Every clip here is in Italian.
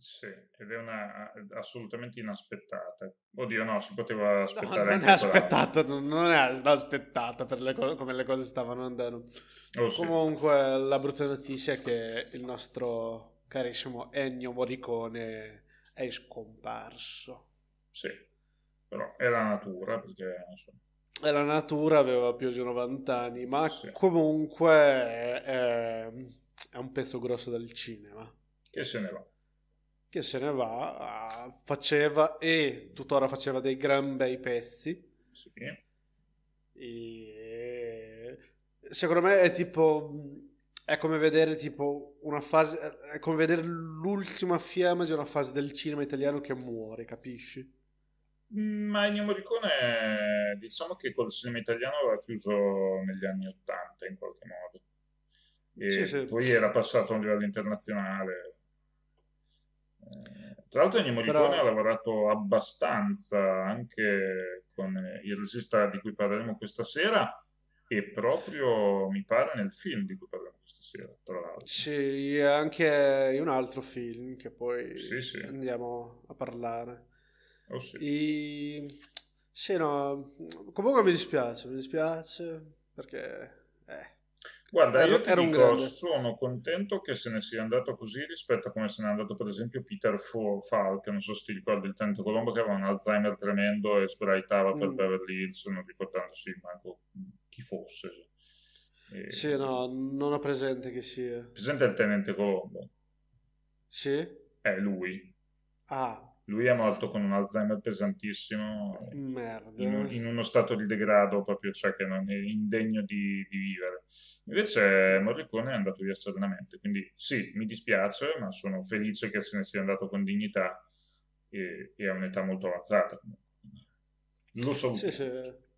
Sì, ed è una assolutamente inaspettata. Oddio, no, si poteva aspettare. No, non è aspettata, non è aspettata per le co- come le cose stavano andando. Oh, Comunque, sì. la brutta notizia è che il nostro carissimo Ennio Morricone è scomparso. Sì, però è la natura, perché insomma. È la natura, aveva più di 90 anni, ma sì. comunque è, è un pezzo grosso del cinema. Che se ne va che se ne va, faceva e tuttora faceva dei gran bei pezzi. Sì. E secondo me è tipo è come vedere tipo una fase è come vedere l'ultima fiamma di una fase del cinema italiano che muore, capisci? Ma Ennio Morricone diciamo che col cinema italiano aveva chiuso negli anni Ottanta in qualche modo. E sì, sì. poi era passato a un livello internazionale tra l'altro Ennio Morricone Però... ha lavorato abbastanza anche con il regista di cui parleremo questa sera e proprio mi pare nel film di cui parliamo questa sera, tra l'altro. Sì, anche in un altro film che poi sì, sì. andiamo a parlare. Oh, sì. I... sì, no, comunque mi dispiace, mi dispiace perché... Eh Guarda, io ti dico, sono contento che se ne sia andato così rispetto a come se n'è andato per esempio Peter Falk, non so se ti ricordi il Tento Colombo che aveva un Alzheimer tremendo e sbraitava mm. per Beverly Hills, non ricordandosi manco chi fosse. E... Sì, no, non ho presente chi sia. Presente il Tenente Colombo? Sì. È lui. Ah, lui è morto con un Alzheimer pesantissimo. In, in, uno stato di degrado proprio, cioè che non è indegno di, di vivere. Invece Morricone è andato via serenamente, quindi sì, mi dispiace, ma sono felice che se ne sia andato con dignità e, e a un'età molto avanzata. Lo salutiamo. Sì, sì.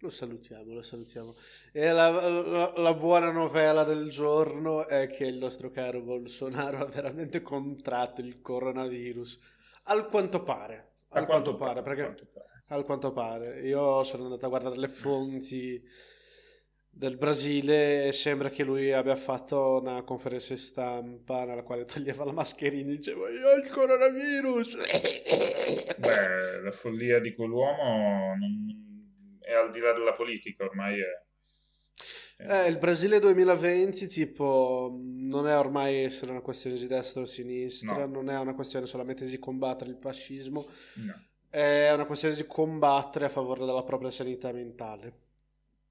Lo salutiamo, lo salutiamo. E la, la, la, buona novella del giorno è che il nostro caro Bolsonaro ha veramente contratto il coronavirus al quanto pare. Al quanto, pare, perché quanto pare. al quanto pare. Io sono andato a guardare le fonti del Brasile e sembra che lui abbia fatto una conferenza stampa nella quale toglieva la mascherina e diceva io ho il coronavirus. Beh, la follia di quell'uomo non... è al di là della politica, ormai è eh, il Brasile 2020 tipo non è ormai essere una questione di destra o sinistra, no. non è una questione solamente di combattere il fascismo, no. è una questione di combattere a favore della propria sanità mentale.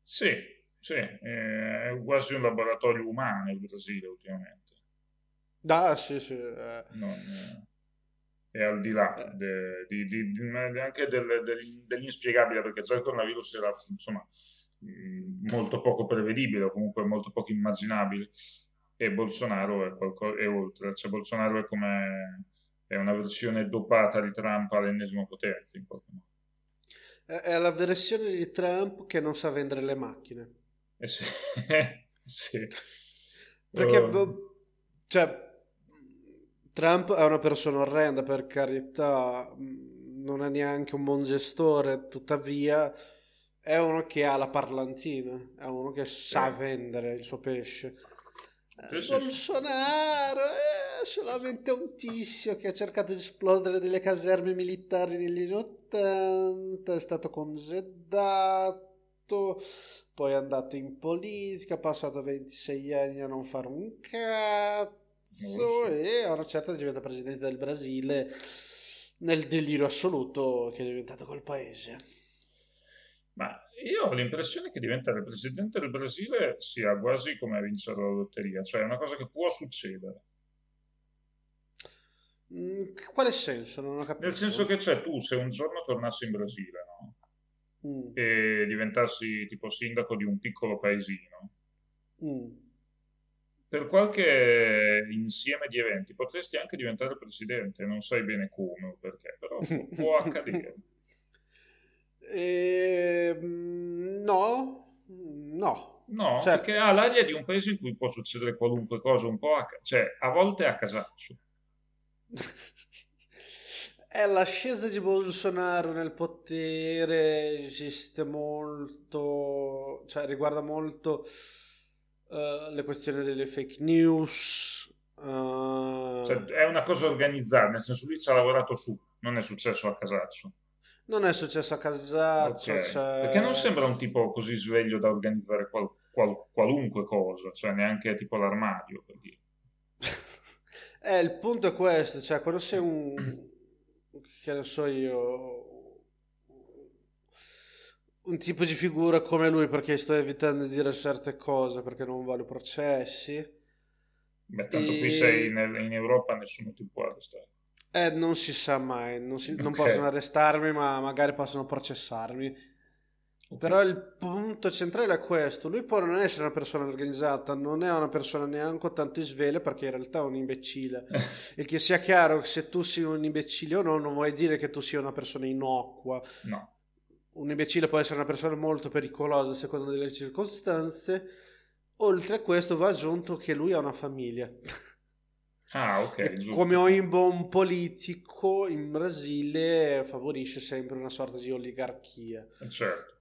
Sì, sì, è quasi un laboratorio umano il Brasile ultimamente. Ah, sì, sì. Eh. Non, è al di là eh. de, di, di, anche del, del, dell'inspiegabile, perché già il coronavirus era, insomma Mm, molto poco prevedibile o comunque molto poco immaginabile e Bolsonaro è, qualcosa, è oltre, cioè Bolsonaro è come è una versione dopata di Trump all'ennesima potenza in qualche modo. È la versione di Trump che non sa vendere le macchine. Eh sì. sì. Perché, uh... cioè, Trump è una persona orrenda, per carità, non è neanche un buon gestore, tuttavia è uno che ha la parlantina, è uno che sa vendere il suo pesce. Eh, Bolsonaro è solamente un tizio che ha cercato di esplodere delle caserme militari negli anni 80, è stato congedato, poi è andato in politica, ha passato 26 anni a non fare un cazzo e a una certa diventa presidente del Brasile nel delirio assoluto che è diventato quel paese. Ma io ho l'impressione che diventare presidente del Brasile sia quasi come vincere la lotteria, cioè è una cosa che può succedere. Mm, quale senso? Non ho capito. Nel senso che cioè, tu se un giorno tornassi in Brasile no? mm. e diventassi tipo sindaco di un piccolo paesino, mm. per qualche insieme di eventi potresti anche diventare presidente, non sai bene come o perché, però può accadere. Eh, no, no. No, cioè, perché ha l'aria di un paese in cui può succedere qualunque cosa, un po' a, cioè, a volte a casaccio. È l'ascesa di Bolsonaro nel potere esiste molto, cioè riguarda molto uh, le questioni delle fake news, Uh... Cioè, è una cosa organizzata, nel senso lui ci ha lavorato su, non è successo a casaccio. Non è successo a casaccio. Okay. Cioè... Perché non sembra un tipo così sveglio da organizzare qual- qual- qualunque cosa, cioè neanche tipo l'armadio. Per dire. eh, il punto è questo, cioè quando sei un... che ne so io un tipo di figura come lui perché sto evitando di dire certe cose perché non voglio processi. Beh, tanto e... qui sei in, in, Europa nessuno ti può arrestare. Eh, non si sa mai, non, si, okay. non possono arrestarmi ma magari possono processarmi. Okay. Però il punto centrale è questo, lui può non essere una persona organizzata, non è una persona neanche tanto sveglia perché in realtà è un imbecille. e che sia chiaro se tu sei un imbecille o no, non vuoi dire che tu sia una persona innocua. No un imbecille può essere una persona molto pericolosa secondo delle circostanze. Oltre a questo va aggiunto che lui ha una famiglia. Ah, ok. Giusto. Come ogni buon politico in Brasile favorisce sempre una sorta di oligarchia. Eh, certo.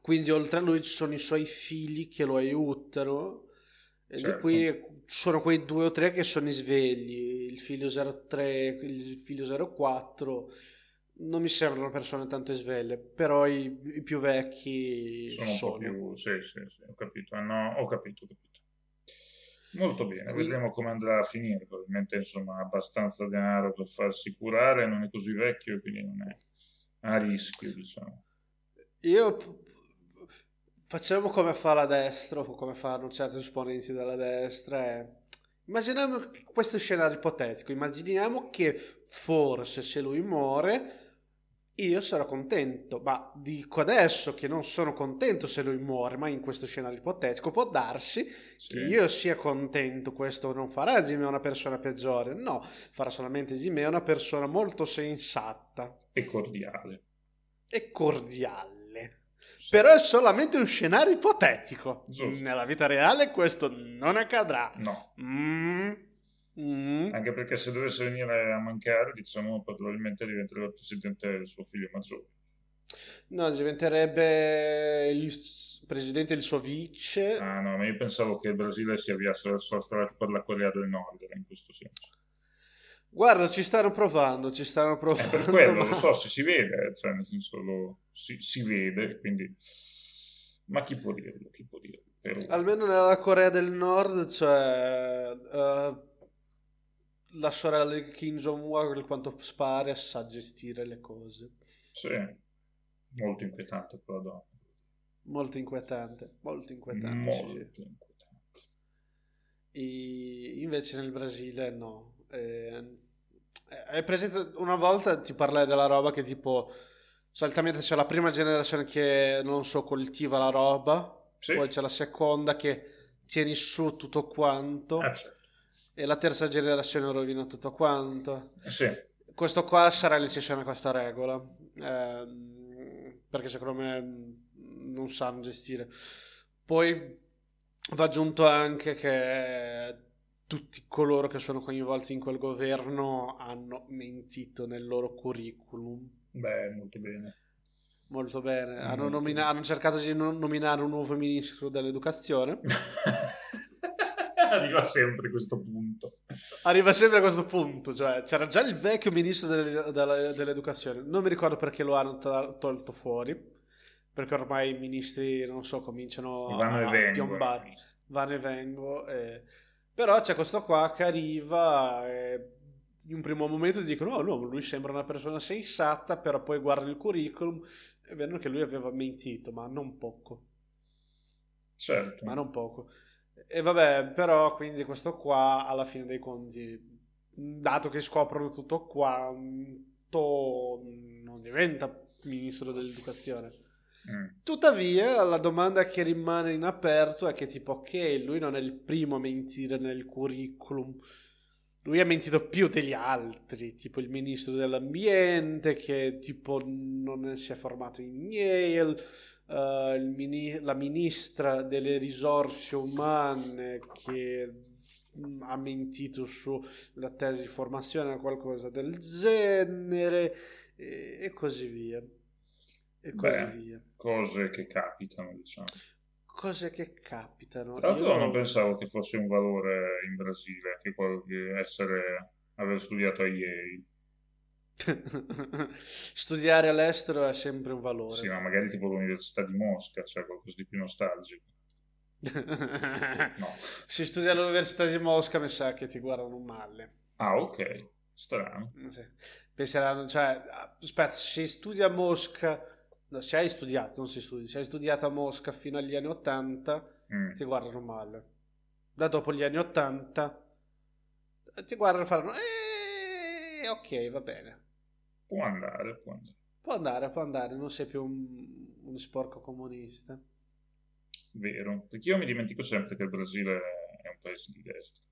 Quindi oltre a lui ci sono i suoi figli che lo aiutano. E certo. di qui sono quei due o tre che sono i svegli, il figlio 03, il figlio 04 non mi sembrano persone tanto sveglie, però i, i più vecchi sono, sono, un più... Sì, sì, sì, ho capito, no, ho capito. Molto bene, vedremo come andrà a finire, probabilmente insomma ha abbastanza denaro per farsi curare, non è così vecchio, quindi non è a rischio, diciamo. Io facciamo come fa la destra, o come fanno certi esponenti della destra, è Immaginiamo questo scenario ipotetico, immaginiamo che forse se lui muore io sarò contento, ma dico adesso che non sono contento se lui muore, ma in questo scenario ipotetico può darsi sì. che io sia contento, questo non farà di me una persona peggiore, no, farà solamente di me una persona molto sensata. E cordiale. E cordiale. Sì. Però è solamente un scenario ipotetico. Giusto. Nella vita reale questo non accadrà. No. Mm. Mm. Anche perché se dovesse venire a mancare, diciamo, probabilmente diventerebbe presidente del suo figlio maggiore. No, diventerebbe il presidente del suo vice. Ah no, ma io pensavo che il Brasile si avviasse verso la strada per la Corea del Nord, in questo senso. Guarda, ci stanno provando, ci stanno provando. È per quello, ma... lo so, se si vede, cioè nel senso lo, si, si, vede, quindi... Ma chi può dirlo? Chi può dirlo? Almeno nella Corea del Nord, cioè... Uh la sorella di Kim Jong-un per quanto spare sa gestire le cose. Sì, molto inquietante quella donna. Molto inquietante, molto inquietante. Molto sì. inquietante. E invece nel Brasile no. Eh, hai presente una volta ti parlai della roba che tipo solitamente c'è la prima generazione che non so coltiva la roba, sì. poi c'è la seconda che tieni su tutto quanto. Ah, certo e la terza generazione rovina tutto quanto. Sì. Questo qua sarà l'eccezione a questa regola, eh, perché secondo me non sanno gestire. Poi va aggiunto anche che tutti coloro che sono coinvolti in quel governo hanno mentito nel loro curriculum. Beh, molto bene. Molto bene. Hanno, nomina- hanno cercato di nominare un nuovo ministro dell'educazione. arriva sempre a questo punto. Arriva sempre a questo punto, cioè c'era già il vecchio ministro delle, delle, dell'educazione, non mi ricordo perché lo hanno to- tolto fuori, perché ormai i ministri, non so, cominciano vanno a, e piombare, vanno e vengo, eh. però c'è questo qua che arriva e in un primo momento dicono, oh no, lui sembra una persona sensata, però poi guardano il curriculum e vedono che lui aveva mentito, ma non poco. Certo. Ma non poco. E vabbè, però quindi questo qua alla fine dei conti, dato che scoprono tutto quanto, non diventa ministro dell'educazione. Mm. Tuttavia, la domanda che rimane in aperto è che tipo, ok, lui non è il primo a mentire nel curriculum, lui ha mentito più degli altri, tipo il ministro dell'ambiente che tipo non si è formato in Yale, uh, mini- la ministra delle risorse umane che mm, ha mentito sulla tesi di formazione o qualcosa del genere e, e così via. E così Beh, via. Cose che capitano, diciamo. cose che capitano. Tra l'altro Io- non pensavo che fosse un valore in Brasile, che essere, aver studiato a Yale. Studiare all'estero è sempre un valore. Sì, ma magari tipo l'Università di Mosca, cioè qualcosa di più nostalgico. No. Si studia all'Università di Mosca, mi sa che ti guardano male. Ah, ok, strano. Sì. Penseranno, cioè, aspetta, se studi a Mosca, no, se hai studiato, non si studi, se hai studiato a Mosca fino agli anni 80, Mm. ti guardano male. Da dopo gli anni 80, ti guardano e faranno, eh, ok, va bene. Può andare, può andare. Può andare, può andare, non sei più un, un sporco comunista. Vero, perché io mi dimentico sempre che il Brasile è un paese di destra.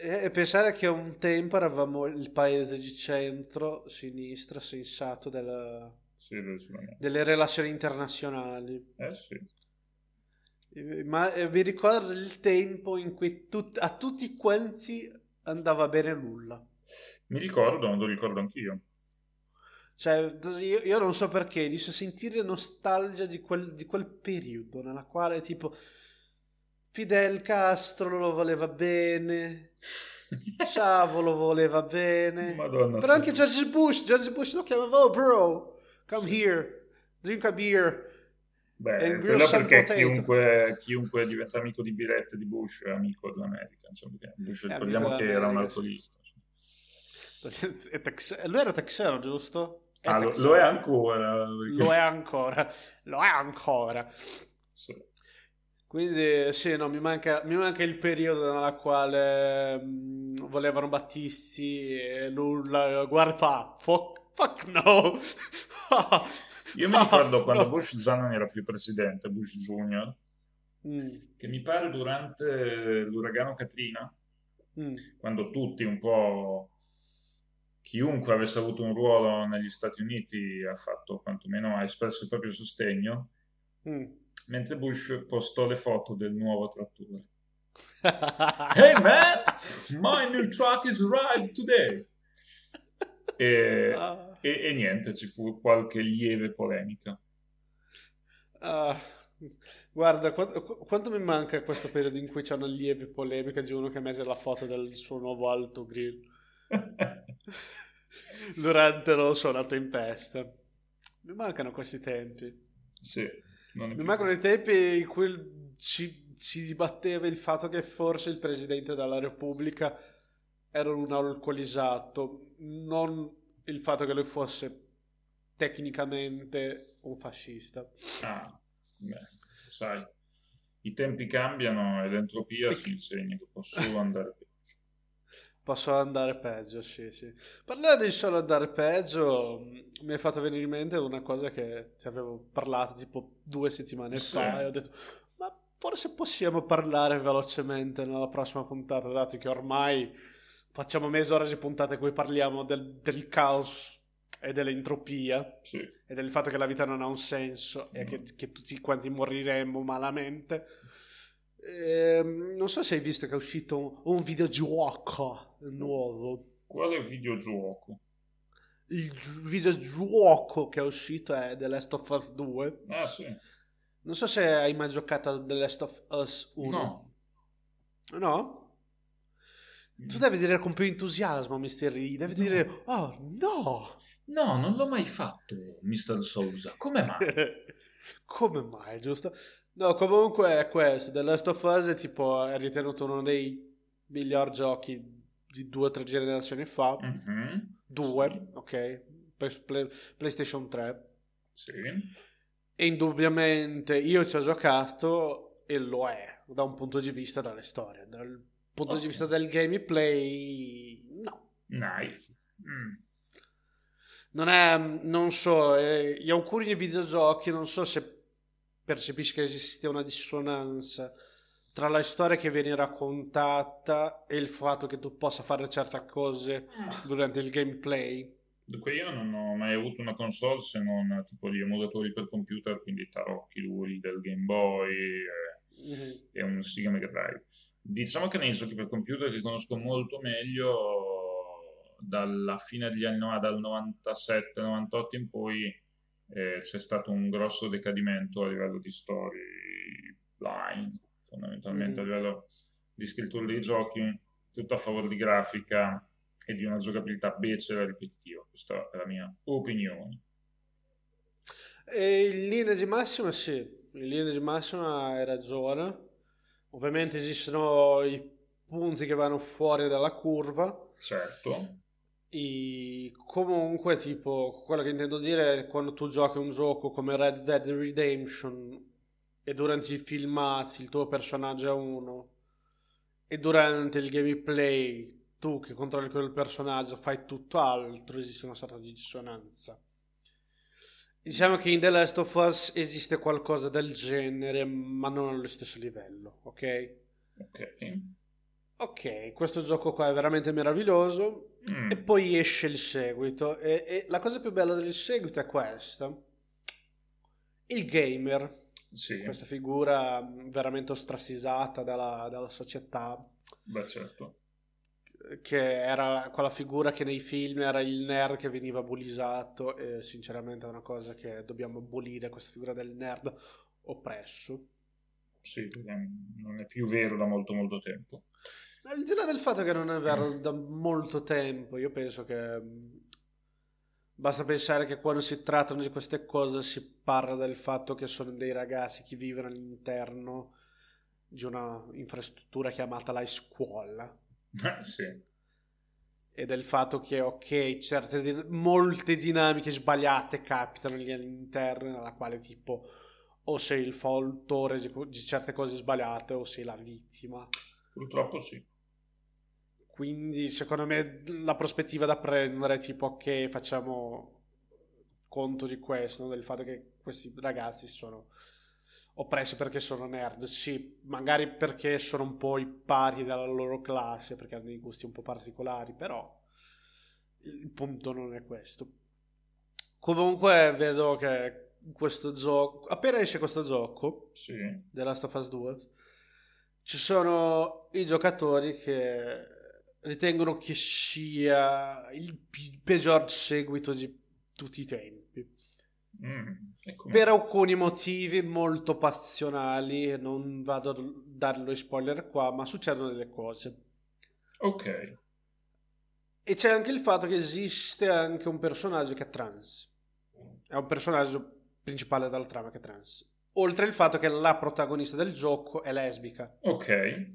E pensare che un tempo eravamo il paese di centro, sinistra, sensato della- Sì, delle relazioni internazionali. Eh sì. Ma eh, mi ricordo il tempo in cui tut- a tutti quanti andava bene nulla. Mi ricordo, lo ricordo anch'io. Cioè, io, io non so perché, inizio a sentire nostalgia di quel, di quel periodo nella quale tipo Fidel Castro lo voleva bene, Chavo lo voleva bene, Madonna. però anche George Bush, George Bush lo chiamava, oh bro, come here, drink a beer. Beh, quello perché chiunque, chiunque diventa amico di birette di Bush è amico dell'America. Insomma, Bush ricordiamo che era un alcolista. È tex- Lui era texano, giusto? È Ah, lo, texano. lo è ancora. Lo è ancora, lo è ancora. Sì. Quindi sì, no, mi manca, mi manca il periodo nella quale mh, volevano Battisti e nulla, guarda fuck, fuck no. Io mi ricordo quando Bush non era più presidente, Bush Junior, Mm, che mi pare durante l'uragano Katrina, mm, quando tutti un po' chiunque avesse avuto un ruolo negli Stati Uniti ha fatto quantomeno ha espresso il proprio sostegno, mm. mentre Bush postò le foto del nuovo trattore. Hey man, my new truck is arrived today. E, Ah, e- e niente, ci fu qualche lieve polemica. ah. guarda, quanto, qu- quanto mi manca questo periodo in cui c'è una lieve polemica di uno che mette la foto del suo nuovo alto grill durante lo suonato in pesta. Mi mancano questi tempi. sì, Mi mancano i tempi in cui ci, si dibatteva il fatto che forse il presidente della Repubblica era un alcolizzato, non il fatto che lui fosse tecnicamente un fascista. Ah, beh, sai, i tempi cambiano e l'entropia si insegna che può solo andare peggio. Posso andare peggio, sì, sì. Parlare di solo andare peggio, mh, mi è fatto venire in mente una cosa che ti avevo parlato tipo due settimane Sì. fa e ho detto, ma forse possiamo parlare velocemente nella prossima puntata, dato che ormai facciamo mezz'ora di puntate in cui parliamo del, del caos e dell'entropia Sì, e del fatto che la vita non ha un senso e che, che tutti quanti moriremmo malamente. Ehm, non so se hai visto che è uscito un, un videogioco nuovo. quale videogioco? Il gi- videogioco che è uscito è The Last of Us 2. Ah sì, Non so se hai mai giocato a The Last of Us 1. no. No? Tu devi dire con più entusiasmo, Mr. Lee. Devi No. dire, oh no! No, non l'ho mai fatto, Mr. Sousa. Come mai? Come mai, giusto? No, comunque è questo. The Last of Us è tipo è ritenuto uno dei miglior giochi di due o tre generazioni fa. Mhm, Due, Sì. ok. Per Play- PlayStation 3. Sì. E indubbiamente io ci ho giocato e lo è da un punto di vista delle storie. Dal punto Ok. di vista del gameplay, no. Nice. Mm. Non è, non so, eh, gli auguri di videogiochi, non so se percepisci che esiste una dissonanza tra la storia che viene raccontata e il fatto che tu possa fare certe cose durante il gameplay. Dunque io non ho mai avuto una console se non tipo gli emulatori per computer, quindi tarocchi duri del Game Boy eh, Mhm. e un Sega Mega Drive. Diciamo che nei giochi per computer che conosco molto meglio dalla fine degli anni 90, dal 97-98 in poi eh, c'è stato un grosso decadimento a livello di storie line, fondamentalmente mm. a livello di scrittura dei giochi, tutto a favore di grafica e di una giocabilità becera e ripetitiva. Questa è la mia opinione. E in linea di massima sì, in linea di massima hai ragione. Ovviamente esistono i punti che vanno fuori dalla curva. Certo. E comunque, tipo, quello che intendo dire è quando tu giochi un gioco come Red Dead Redemption e durante i filmati il tuo personaggio è uno e durante il gameplay tu che controlli quel personaggio fai tutto altro, esiste una sorta di dissonanza. Diciamo che in The Last of Us esiste qualcosa del genere, ma non allo stesso livello, ok? Ok. Ok, questo gioco qua è veramente meraviglioso. Mm. E poi esce il seguito. E, e, la cosa più bella del seguito è questa: il gamer. Sì. Questa figura veramente ostracisata dalla, dalla società. Beh, certo che era quella figura che nei film era il nerd che veniva bullizzato e sinceramente è una cosa che dobbiamo abolire questa figura del nerd oppresso sì, non è più vero da molto molto tempo al di là del fatto che non è vero da molto tempo io penso che basta pensare che quando si trattano di queste cose si parla del fatto che sono dei ragazzi che vivono all'interno di una infrastruttura chiamata la scuola eh, sì. E del fatto che, ok, certe, molte dinamiche sbagliate capitano lì all'interno, nella quale tipo o sei il fautore di certe cose sbagliate o sei la vittima. Purtroppo sì. Quindi secondo me la prospettiva da prendere è tipo ok, facciamo conto di questo, del fatto che questi ragazzi sono oppressi perché sono nerd, sì, magari perché sono un po' i pari della loro classe, perché hanno dei gusti un po' particolari, però il punto non è questo. Comunque vedo che questo gioco, appena esce questo gioco, sì. The Last of Us 2, ci sono i giocatori che ritengono che sia il peggior seguito di tutti i tempi. Mm, per alcuni motivi molto passionali, non vado a dare lo spoiler qua, ma succedono delle cose. Ok. E c'è anche il fatto che esiste anche un personaggio che è trans. È un personaggio principale della trama che è trans. Oltre al fatto che la protagonista del gioco è lesbica. Ok.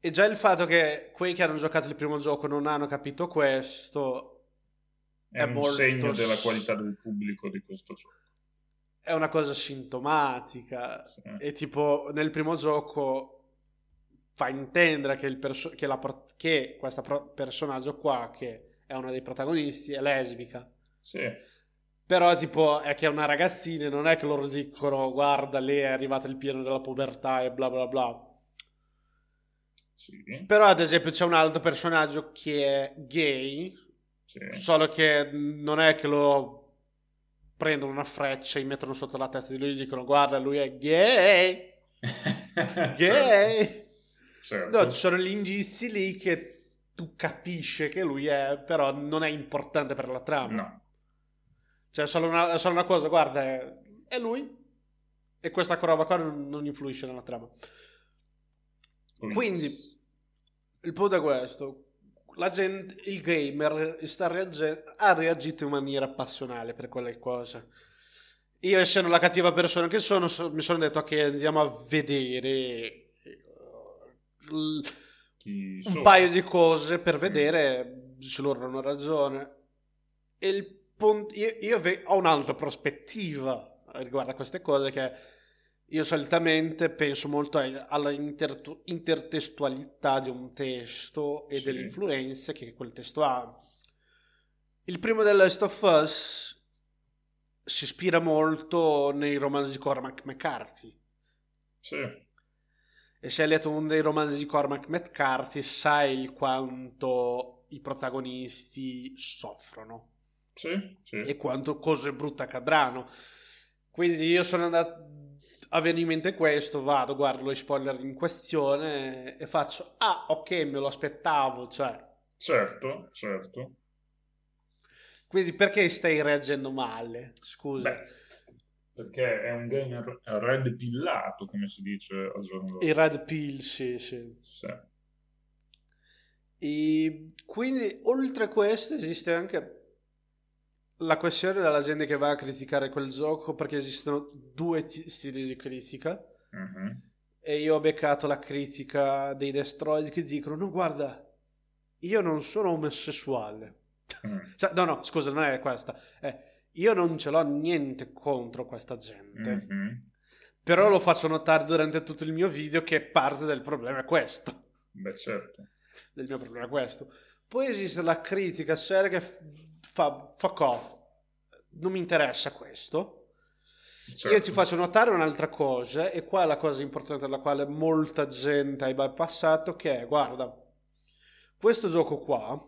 E già il fatto che quei che hanno giocato il primo gioco non hanno capito questo è, è un segno della qualità del pubblico di questo gioco. È una cosa sintomatica. Sì. E tipo nel primo gioco fa intendere che, il perso- che, la, che questo pro- personaggio qua, che è uno dei protagonisti, è lesbica. Sì. Però tipo è che è una ragazzina, non è che loro dicono guarda lei è arrivata il pieno della pubertà e bla bla bla. Sì. Però ad esempio c'è un altro personaggio che è gay, sì. Solo che non è che lo prendono una freccia e mettono sotto la testa di lui e dicono guarda lui è gay. gay. Certo. No, ci sono gli indizi lì che tu capisci che lui è, però non è importante per la trama. No. Cioè, solo una, solo una cosa, guarda, è, è, lui. E questa roba qua non, non influisce nella trama. Quindi, il punto è questo gente, il gamer reagge- ha reagito in maniera passionale per quelle cose. Io, essendo la cattiva persona che sono, so, mi sono detto che andiamo a vedere uh, l- un paio di cose per vedere se loro hanno ragione. E il punto, io, io ve- ho un'altra prospettiva riguardo a queste cose che io solitamente penso molto alla inter- intertestualità di un testo e sì. delle influenze che quel testo ha. Il primo The Last of Us si ispira molto nei romanzi di Cormac McCarthy. Sì. E se hai letto uno dei romanzi di Cormac McCarthy sai quanto i protagonisti soffrono. Sì, sì. E quanto cose brutte accadranno. Quindi io sono andato avendo in mente questo, vado, guardo lo spoiler in questione e faccio, ah, ok, me lo aspettavo, cioè. Certo, certo. Quindi perché stai reagendo male? Scusa. Beh, Perché è un game red pillato, come si dice al giorno d'oggi. Il red pill, sì, sì. Sì. E quindi, oltre a questo, esiste anche la questione della gente che va a criticare quel gioco perché esistono due t- stili di critica. Mhm. E io ho beccato la critica dei Destroyed che dicono: No, guarda, io non sono omosessuale. Mm. Cioè, no, no, scusa, non è questa. È, io non ce l'ho niente contro questa gente. Mhm. Però lo faccio notare durante tutto il mio video che parte del problema è questo. Beh, certo. Del mio problema è questo. Poi esiste la critica seria che fa fuck off. Non mi interessa questo. Certo. Io ti faccio notare un'altra cosa, e qua è la cosa importante alla quale molta gente ha bypassato, che è, guarda, questo gioco qua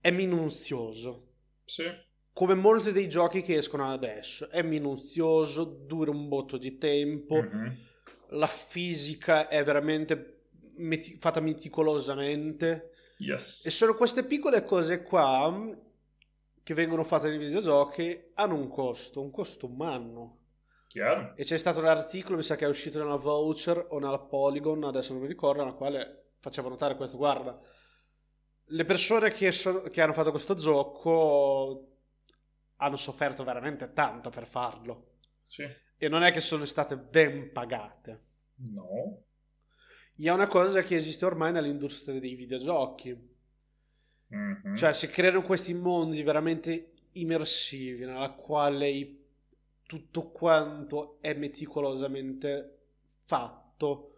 è minuzioso, Sì. come molti dei giochi che escono adesso, è minuzioso, dura un botto di tempo, Mhm. la fisica è veramente meti- fatta meticolosamente, Yes. e sono queste piccole cose qua mh, che vengono fatte nei videogiochi, hanno un costo, un costo umano. Chiaro? E c'è stato l'articolo, mi sa che è uscito nella Voucher o nella Polygon, adesso non mi ricordo, nella quale faceva notare questo. Guarda, le persone che, so- che hanno fatto questo gioco hanno sofferto veramente tanto per farlo. Sì. E non è che sono state ben pagate. No. È una cosa che esiste ormai nell'industria dei videogiochi. Mhm. Cioè, si creano questi mondi veramente immersivi, nella quale tutto quanto è meticolosamente fatto,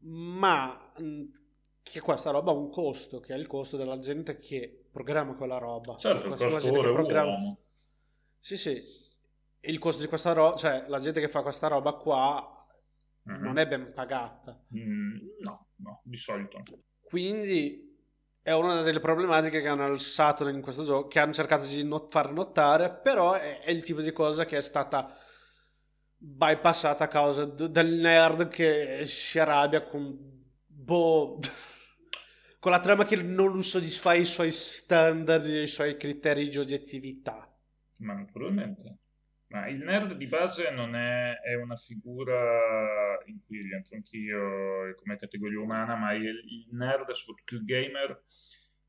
ma mh, che questa roba ha un costo, che è il costo della gente che programma quella roba. Certo, il costo ora programma- uomo. Sì, sì. Il costo di questa roba, cioè la gente che fa questa roba qua Mhm. non è ben pagata. Mm, no, no, di solito. Quindi è una delle problematiche che hanno alzato in questo gioco, che hanno cercato di not- far notare, però è, è il tipo di cosa che è stata bypassata a causa d- del nerd che si arrabbia con boh, con la trama che non soddisfa i suoi standard, i suoi criteri di oggettività. Ma naturalmente. Ma il nerd di base non è, è una figura in cui rientro anch'io come categoria umana, ma il, il nerd, soprattutto il gamer,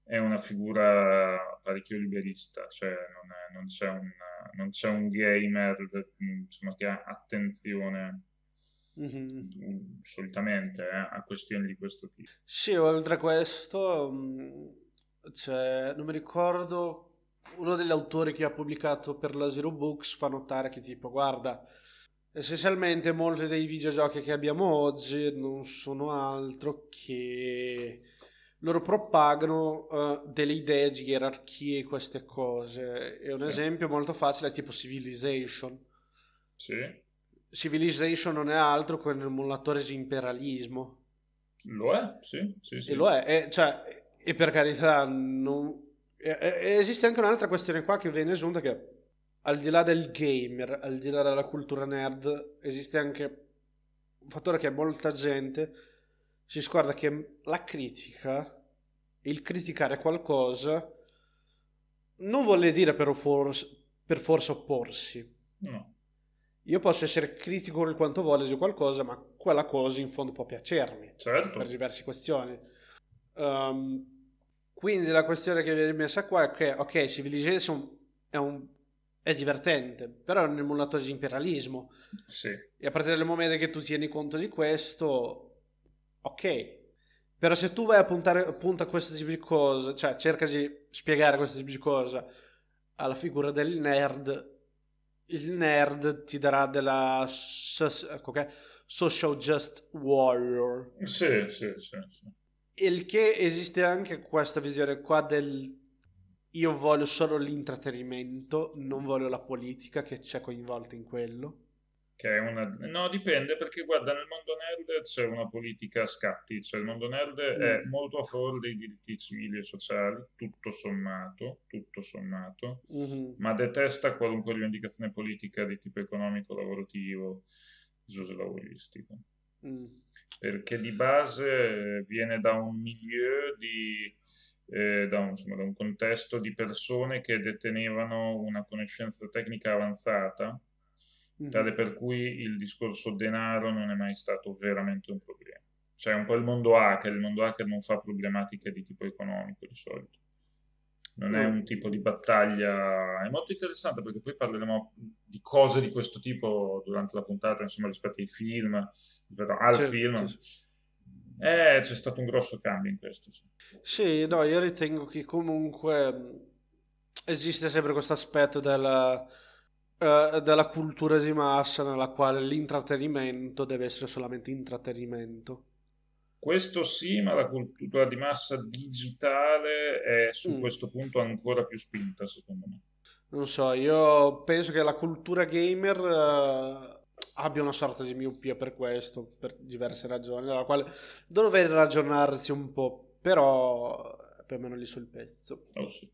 è una figura parecchio liberista, cioè non, è- non c'è, un, non c'è un gamer insomma, che ha attenzione Mhm. mm, solitamente eh, a questioni di questo tipo. Sì, oltre a questo, c'è, non mi ricordo, uno degli autori che ha pubblicato per la Zero Books fa notare che tipo, guarda, essenzialmente molti dei videogiochi che abbiamo oggi non sono altro che loro propagano eh, delle idee di gerarchie e queste cose. E un Sì. esempio molto facile è tipo Civilization. Sì, Civilization non è altro che un emulatore di imperialismo. lo è, sì, sì, sì. E lo è, e, cioè, e per carità, non- esiste anche un'altra questione qua che viene giunta che al di là del gamer, al di là della cultura nerd, esiste anche un fattore che molta gente si scorda che la critica, il criticare qualcosa, non vuole dire per, forse, per forza opporsi. No, Io posso essere critico il quanto voglio di qualcosa, ma quella cosa in fondo può piacermi certo. per diverse questioni. Ehm, quindi la questione che viene messa qua è che, ok, Civilization è, un- è divertente, però è un emulatore di imperialismo. Sì, E a partire dal momento che tu tieni conto di questo, ok. Però se tu vai a puntare appunto a questo tipo di cosa, cioè cerca di spiegare questo tipo di cosa alla figura del nerd, il nerd ti darà della ecco, ok, social just warrior. sì, sì, sì, sì. Il che esiste anche questa visione qua del io voglio solo l'intrattenimento, non voglio la politica che c'è coinvolta in quello. Che è una... No, dipende perché guarda, nel mondo nerd c'è una politica a scatti, cioè il mondo nerd è Mm. molto a favore dei diritti civili e sociali, tutto sommato, tutto sommato, Mhm. ma detesta qualunque rivendicazione politica di tipo economico, lavorativo, lavoristico. Mm. perché di base eh, viene da un milieu di, eh, da un, insomma, da un contesto di persone che detenevano una conoscenza tecnica avanzata tale per cui il discorso denaro non è mai stato veramente un problema. Cioè un po' il mondo hacker, il mondo hacker non fa problematiche di tipo economico di solito. Non è un tipo di battaglia, è molto interessante perché poi parleremo di cose di questo tipo durante la puntata, insomma, rispetto ai film, rispetto al certo, film. Sì. Eh, c'è stato un grosso cambio in questo. Sì. sì, no, io ritengo che comunque esiste sempre questo aspetto della, uh, della cultura di massa nella quale l'intrattenimento deve essere solamente intrattenimento. Questo sì, ma la cultura di massa digitale è su mm. questo punto ancora più spinta, secondo me. Non so, io penso che la cultura gamer uh, abbia una sorta di miopia per questo, per diverse ragioni, dalla quale dovrei ragionarsi un po', però più o meno lì sul pezzo. Oh sì.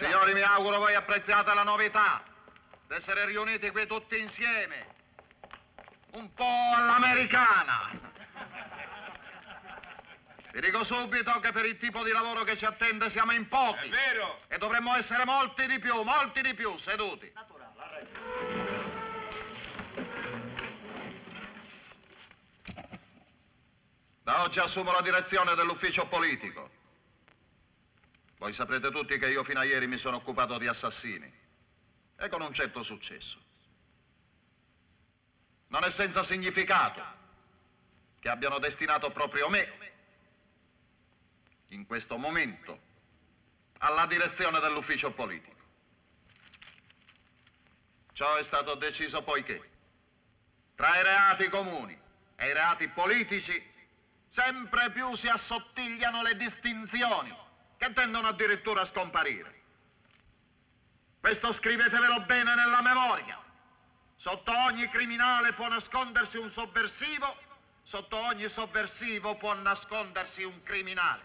Signori, mi apprezziate la novità d'essere riuniti qui tutti insieme. Un po' all'americana. Vi dico subito che per il tipo di lavoro che ci attende siamo in pochi. È vero. E dovremmo essere molti di più, molti di più, seduti. Da oggi assumo la direzione dell'ufficio politico. Voi saprete tutti che io fino a ieri mi sono occupato di assassini. E con un certo successo. Non è senza significato che abbiano destinato proprio me, in questo momento, alla direzione dell'ufficio politico. Ciò è stato deciso poiché tra i reati comuni e i reati politici sempre più si assottigliano le distinzioni che tendono addirittura a scomparire. Questo scrivetevelo bene nella memoria. Sotto ogni criminale può nascondersi un sovversivo, sotto ogni sovversivo può nascondersi un criminale.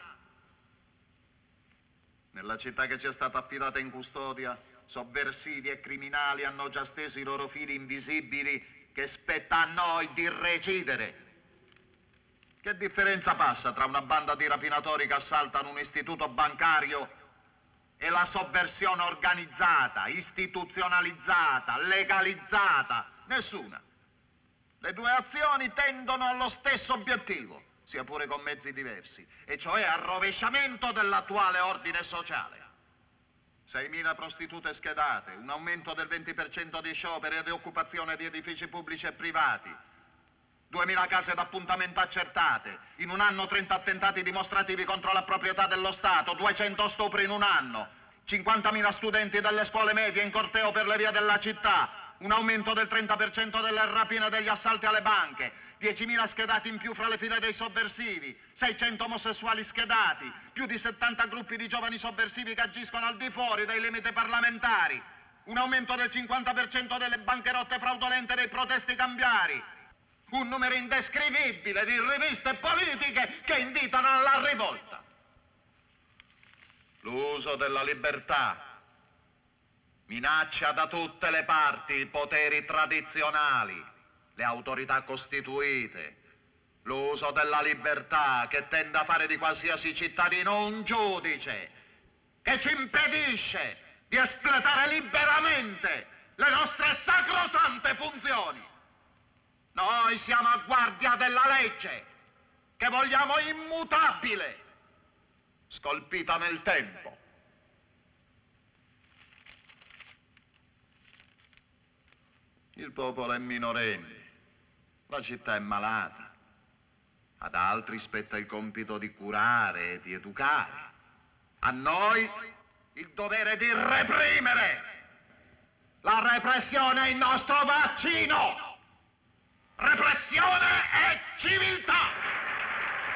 Nella città che ci è stata affidata in custodia, sovversivi e criminali hanno già steso i loro fili invisibili che spetta a noi di recidere che differenza passa tra una banda di rapinatori che assaltano un istituto bancario e la sovversione organizzata, istituzionalizzata, legalizzata? Nessuna. Le due azioni tendono allo stesso obiettivo, sia pure con mezzi diversi, e cioè al rovesciamento dell'attuale ordine sociale. 6.000 prostitute schedate, un aumento del 20% di scioperi e di occupazione di edifici pubblici e privati, 2.000 case d'appuntamento accertate, in un anno 30 attentati dimostrativi contro la proprietà dello Stato, 200 stupri in un anno, 50.000 studenti delle scuole medie in corteo per le vie della città, un aumento del 30% delle rapine e degli assalti alle banche, 10.000 schedati in più fra le file dei sovversivi, 600 omosessuali schedati, più di 70 gruppi di giovani sovversivi che agiscono al di fuori dei limiti parlamentari, un aumento del 50% delle bancherotte fraudolente dei protesti cambiari, un numero indescrivibile di riviste politiche che invitano alla rivolta. L'uso della libertà minaccia da tutte le parti i poteri tradizionali, le autorità costituite, l'uso della libertà che tende a fare di qualsiasi cittadino un giudice, che ci impedisce di espletare liberamente le nostre sacrosante funzioni. Noi siamo a guardia della legge, che vogliamo immutabile, scolpita nel tempo. Il popolo è minorenne, la città è malata. Ad altri spetta il compito di curare e di educare. A noi il dovere di reprimere. La repressione è il nostro vaccino repressione e civiltà.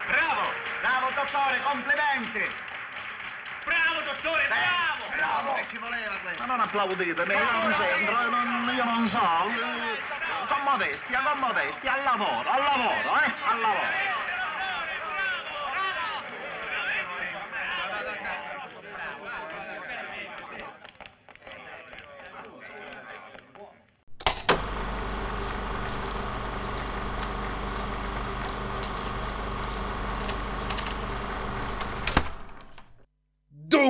Bravo, bravo dottore, complimenti. Bravo dottore, bravo. Eh, bravo. Che ci voleva questo? Ma non applauditemi, io non sento, non, io non so. Con modestia, con modestia, al lavoro, al lavoro, eh, al lavoro.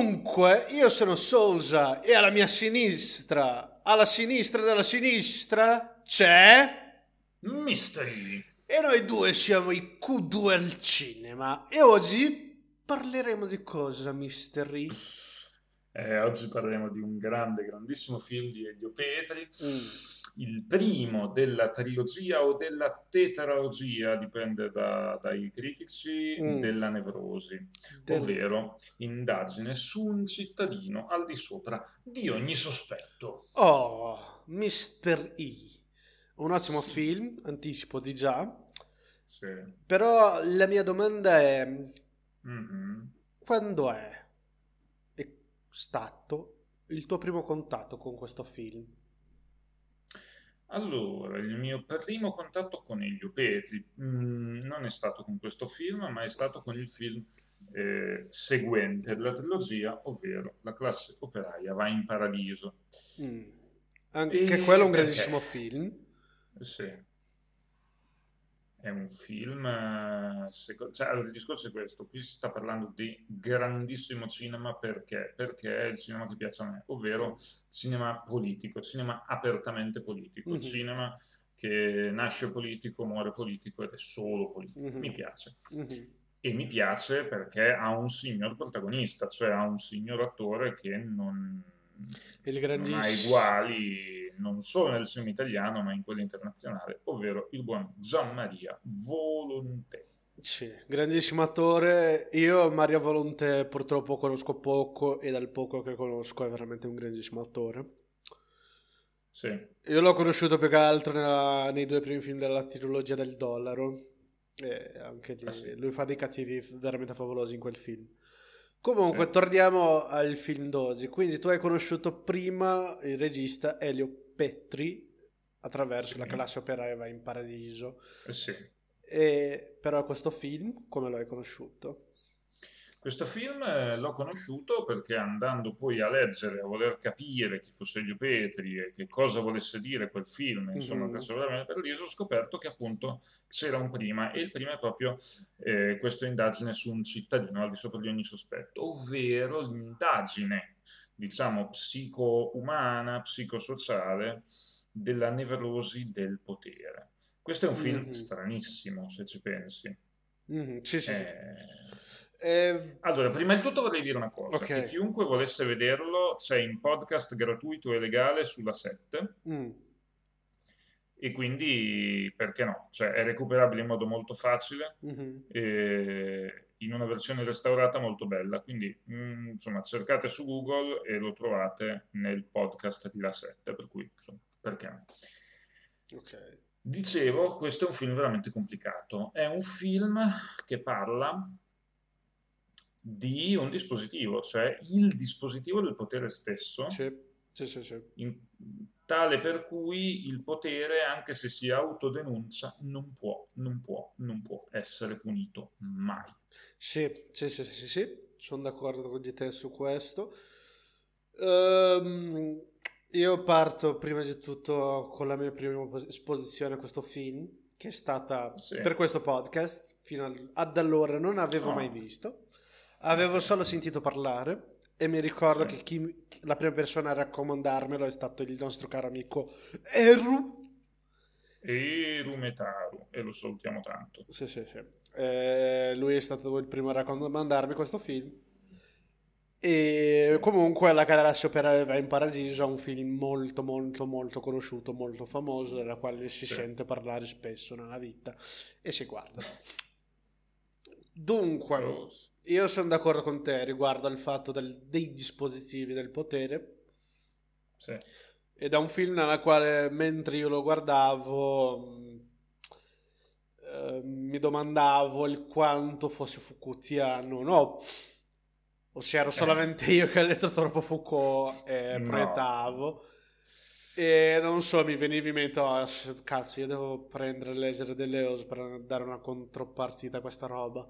Comunque, io sono Sousa e alla mia sinistra, alla sinistra della sinistra, c'è... Mystery. E noi due siamo i Q2 al cinema. E oggi parleremo di cosa, Mystery? Eh, oggi parleremo di un grande, grandissimo film di Elio Petri, Mm. Il primo della trilogia o della tetralogia, dipende da- dai critici, Mm. della nevrosi, Del- ovvero indagine su un cittadino al di sopra di ogni sospetto. Oh, Mr. E. Un ottimo Sì. film, anticipo di già. Sì. Però la mia domanda è: Mhm. quando è è stato il tuo primo contatto con questo film? Allora, il mio primo contatto con Elio Petri mm, non è stato con questo film, ma è stato con il film eh, seguente della trilogia, ovvero La classe operaia va in paradiso. Mm. Anche E quello è un perché? grandissimo film. Sì. È un film, seco- cioè, allora, il discorso è questo, qui si sta parlando di grandissimo cinema perché? Perché è il cinema che piace a me, ovvero cinema politico, cinema apertamente politico, Mhm. cinema che nasce politico, muore politico ed è solo politico. Mhm. Mi piace. Mhm. E mi piace perché ha un signor protagonista, cioè ha un signor attore che non, non ha uguali non solo nel cinema italiano ma in quello internazionale, ovvero il buon Gian Maria Volonté. Sì, grandissimo attore. Io Maria Volonté purtroppo conosco poco e dal poco che conosco è veramente un grandissimo attore. Sì, Io l'ho conosciuto più che altro nella- nei due primi film della trilogia del dollaro. E anche lì, Ah, sì. lui fa dei cattivi veramente favolosi in quel film. Comunque, Sì. torniamo al film d'oggi. Quindi, tu hai conosciuto prima il regista Elio Petri attraverso Sì. la classe operaia va in paradiso. eh sì. E, però, questo film, come lo hai conosciuto? Questo film eh, l'ho conosciuto perché andando poi a leggere, a voler capire chi fosse Elio Petri e che cosa volesse dire quel film, insomma, Mhm. verso il paradiso, ho scoperto che appunto c'era un prima e il primo è proprio eh, questa indagine su un cittadino al di sopra di ogni sospetto, ovvero l'indagine, diciamo, psico-umana, psicosociale della nevrosi del potere. Questo è un film Mhm. stranissimo, se ci pensi. Mhm, Sì, sì. Eh, Eh, allora, prima di tutto vorrei dire una cosa, Ok. che chiunque volesse vederlo c'è in podcast gratuito e legale sulla 7 mm, e quindi perché no? Cioè è recuperabile in modo molto facile mhm. e in una versione restaurata molto bella, quindi mm, insomma cercate su Google e lo trovate nel podcast di La 7, per cui insomma perché no? Ok. Dicevo, questo è un film veramente complicato. È un film che parla di un dispositivo, cioè il dispositivo del potere stesso, Sì, sì, sì, sì. in- tale per cui il potere, anche se si autodenuncia, non può, non può, non può essere punito mai. Sì, sì, sì, sì, sì, sono d'accordo con te su questo. Ehm, io parto prima di tutto con la mia prima pos- esposizione a questo film, che è stata Sì. per questo podcast, fino ad allora non avevo Oh. mai visto, avevo solo sentito parlare e mi ricordo Sì. che chi- la prima persona a raccomandarmelo è stato il nostro caro amico Eru. E Rumetaru, e lo salutiamo tanto. Sì, sì, sì. Eh, lui è stato il primo a raccomandarmi questo film. E Sì. comunque La Galassia per in Paradiso è un film molto, molto, molto conosciuto, molto famoso, della quale si Sì. sente parlare spesso nella vita e si guarda. Dunque, io sono d'accordo con te riguardo al fatto del- dei dispositivi del potere. sì. Ed è un film nella quale mentre io lo guardavo mh, eh, mi domandavo il quanto fosse Foucaultiano o no. O se ero solamente io che ho letto troppo Foucault e No. proiettavo. E non so, mi veniva in mente, "Oh, cazzo, io devo prendere l'esere delle Oz per dare una contropartita a questa roba.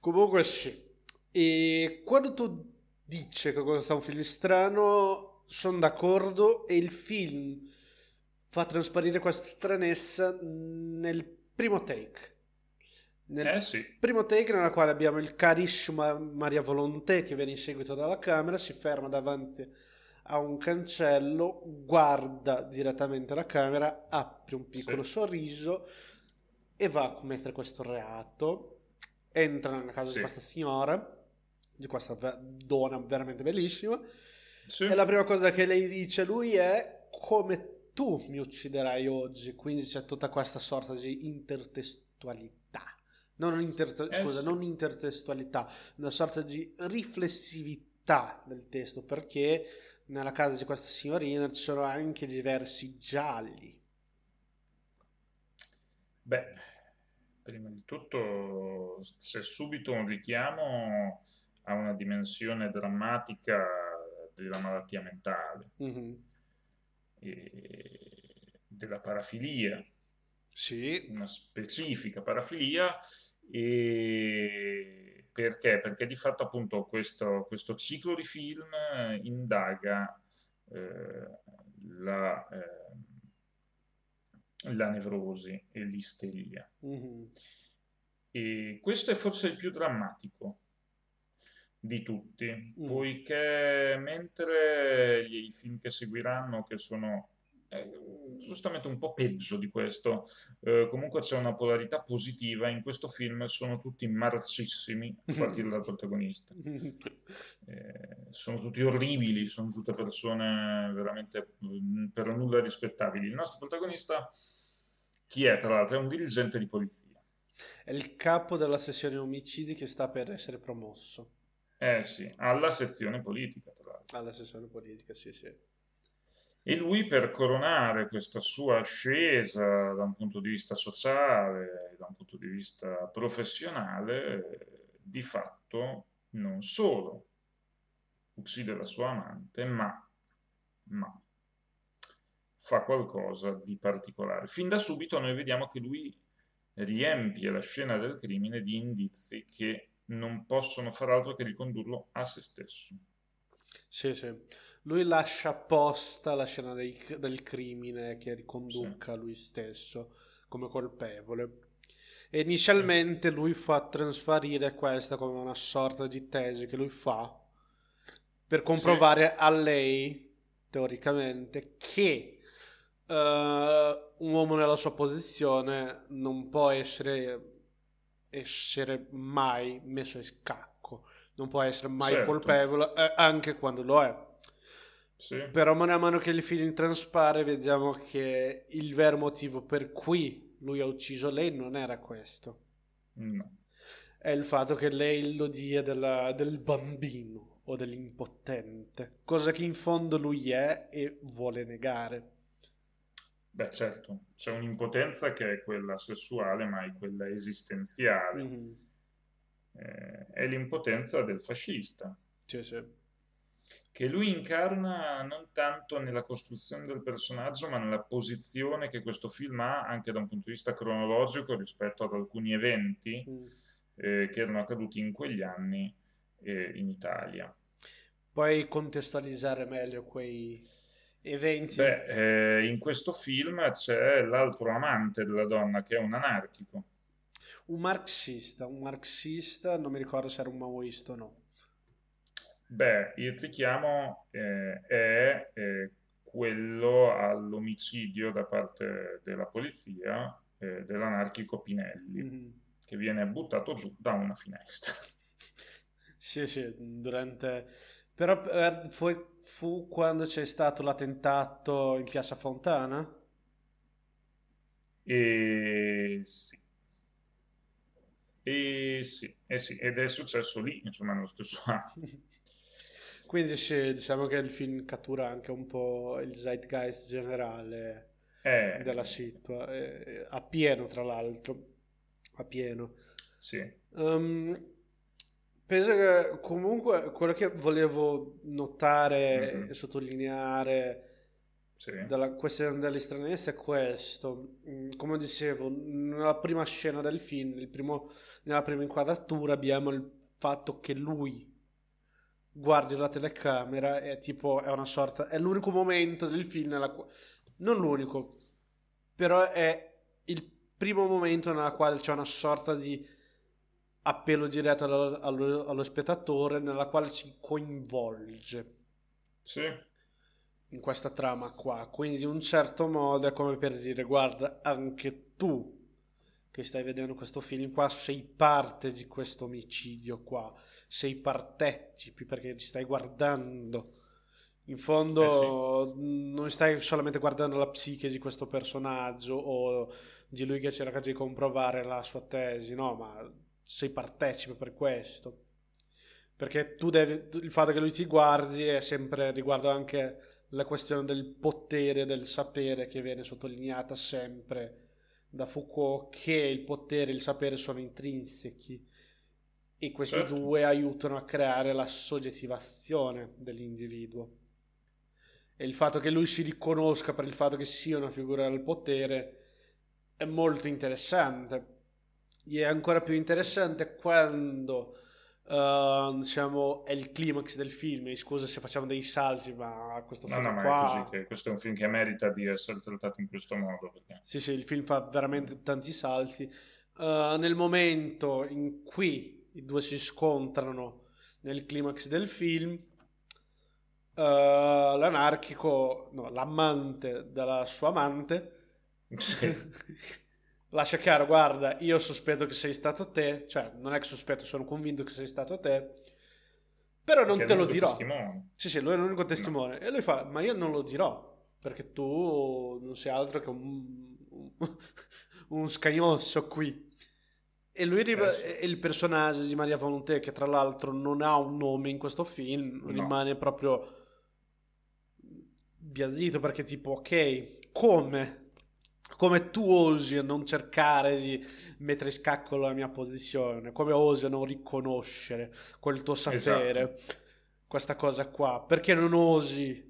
Comunque sì. E quando tu dici che questo è un film strano, sono d'accordo e il film fa trasparire questa stranezza nel primo take. Nel Eh sì, primo take nella quale abbiamo il carissimo Maria Volonté che viene inseguito dalla camera, si ferma davanti a un cancello, guarda direttamente la camera, apre un piccolo Sì. sorriso e va a commettere questo reato. Entra nella casa Sì. di questa signora, di questa donna veramente bellissima, sì. e la prima cosa che lei dice a lui è come tu mi ucciderai oggi. Quindi c'è tutta questa sorta di intertestualità. Non inter- Eh scusa, sì. non intertestualità, una sorta di riflessività del testo, perché nella casa di questa signorina ci sono anche diversi gialli. Beh, prima di tutto c'è subito un richiamo a una dimensione drammatica della malattia mentale Mhm. e della parafilia, Sì, una specifica parafilia e perché? Perché di fatto appunto questo, questo ciclo di film indaga eh, la, eh, la nevrosi e l'isteria. Mhm. E questo è forse il più drammatico di tutti, Mm. poiché mentre i film che seguiranno, che sono eh, giustamente un po' peggio di questo, eh, comunque c'è una polarità positiva, in questo film sono tutti marcissimi, a partire dal protagonista. Eh, sono tutti orribili, sono tutte persone veramente mm, per nulla rispettabili. Il nostro protagonista, chi è tra l'altro? È un dirigente di polizia. È il capo della sessione omicidi che sta per essere promosso Eh sì, alla sezione politica, tra l'altro. alla sessione politica, sì, sì. E lui per coronare questa sua ascesa da un punto di vista sociale, da un punto di vista professionale, di fatto non solo uccide la sua amante, ma, ma fa qualcosa di particolare. Fin da subito noi vediamo che lui riempie la scena del crimine di indizi che non possono far altro che ricondurlo a se stesso. Sì, sì. Lui lascia apposta la scena dei- del crimine che riconduca lui stesso come colpevole. E inizialmente lui fa trasparire questa come una sorta di tesi che lui fa per comprovare a lei, teoricamente, che eh, un uomo nella sua posizione non può essere, essere mai messo in scacco, non può essere mai Certo. colpevole, eh, anche quando lo è. Sì, Però man mano che il film transpare vediamo che il vero motivo per cui lui ha ucciso lei non era questo. no. È il fatto che lei lo dia della- del bambino o dell'impotente, cosa che in fondo lui è e vuole negare. Beh, certo, c'è un'impotenza che è quella sessuale, ma è quella esistenziale. Mhm. Eh, è l'impotenza del fascista, Sì, sì. che lui incarna non tanto nella costruzione del personaggio, ma nella posizione che questo film ha anche da un punto di vista cronologico rispetto ad alcuni eventi Mm. eh, che erano accaduti in quegli anni eh, in Italia. Puoi contestualizzare meglio quei eventi? Beh, eh, in questo film c'è l'altro amante della donna, che è un anarchico. Un marxista, un marxista, non mi ricordo se era un maoista o no. Beh, il richiamo eh, è eh, quello all'omicidio da parte della polizia eh, dell'anarchico Pinelli, Mhm. che viene buttato giù da una finestra. Sì, sì, durante... Però eh, fu, fu quando c'è stato l'attentato in Piazza Fontana? E sì. E sì, eh sì, ed è successo lì, insomma, nello stesso anno. Quindi sì, diciamo che il film cattura anche un po' il zeitgeist generale Eh, della situa, eh, a pieno tra l'altro, a pieno. sì, Ehm, penso che comunque quello che volevo notare Mhm. e sottolineare sì, della questione dell'estraneità è questo. Mm, Come dicevo, nella prima scena del film, il primo- nella prima inquadratura, abbiamo il fatto che lui guardi la telecamera e tipo è una sorta. È l'unico momento del film nella qu- non l'unico, però è il primo momento nella quale c'è una sorta di appello diretto allo, allo, allo spettatore nella quale ci coinvolge Sì, in questa trama qua. Quindi in un certo modo è come per dire guarda, anche tu che stai vedendo questo film qua sei parte di questo omicidio qua, sei partecipi perché ci stai guardando. In fondo non stai solamente guardando la psiche di questo personaggio o di lui che cerca di comprovare la sua tesi, no, ma sei partecipe per questo. Perché tu devi, il fatto che lui ti guardi è sempre riguardo anche la questione del potere, del sapere che viene sottolineata sempre da Foucault, che il potere e il sapere sono intrinseci e questi Certo. due aiutano a creare la soggettivazione dell'individuo. E il fatto che lui si riconosca per il fatto che sia una figura del potere è molto interessante. È ancora più interessante quando eh, diciamo è il climax del film. Scusa se facciamo dei salti, ma questo no, film no, ma qua... è così che questo è un film che merita di essere trattato in questo modo. Perché... Sì, sì, il film fa veramente tanti salti. Eh, nel momento in cui i due si scontrano nel climax del film, eh, l'anarchico, no, l'amante della sua amante, Sì. lascia chiaro, guarda, io sospetto che sei stato te, cioè non è che sospetto, sono convinto che sei stato te, però non te è lo dirò. testimone. Sì, sì, lui è l'unico testimone. E lui fa, ma io non lo dirò, perché tu non sei altro che un, un scagnosso qui. E lui riba- Eh il personaggio di Maria Volonté, che tra l'altro non ha un nome in questo film, No. rimane proprio biasito perché tipo, ok, come? Come tu osi a non cercare di mettere in scacco la mia posizione? Come osi a non riconoscere quel tuo sapere? Questa cosa qua? Perché non osi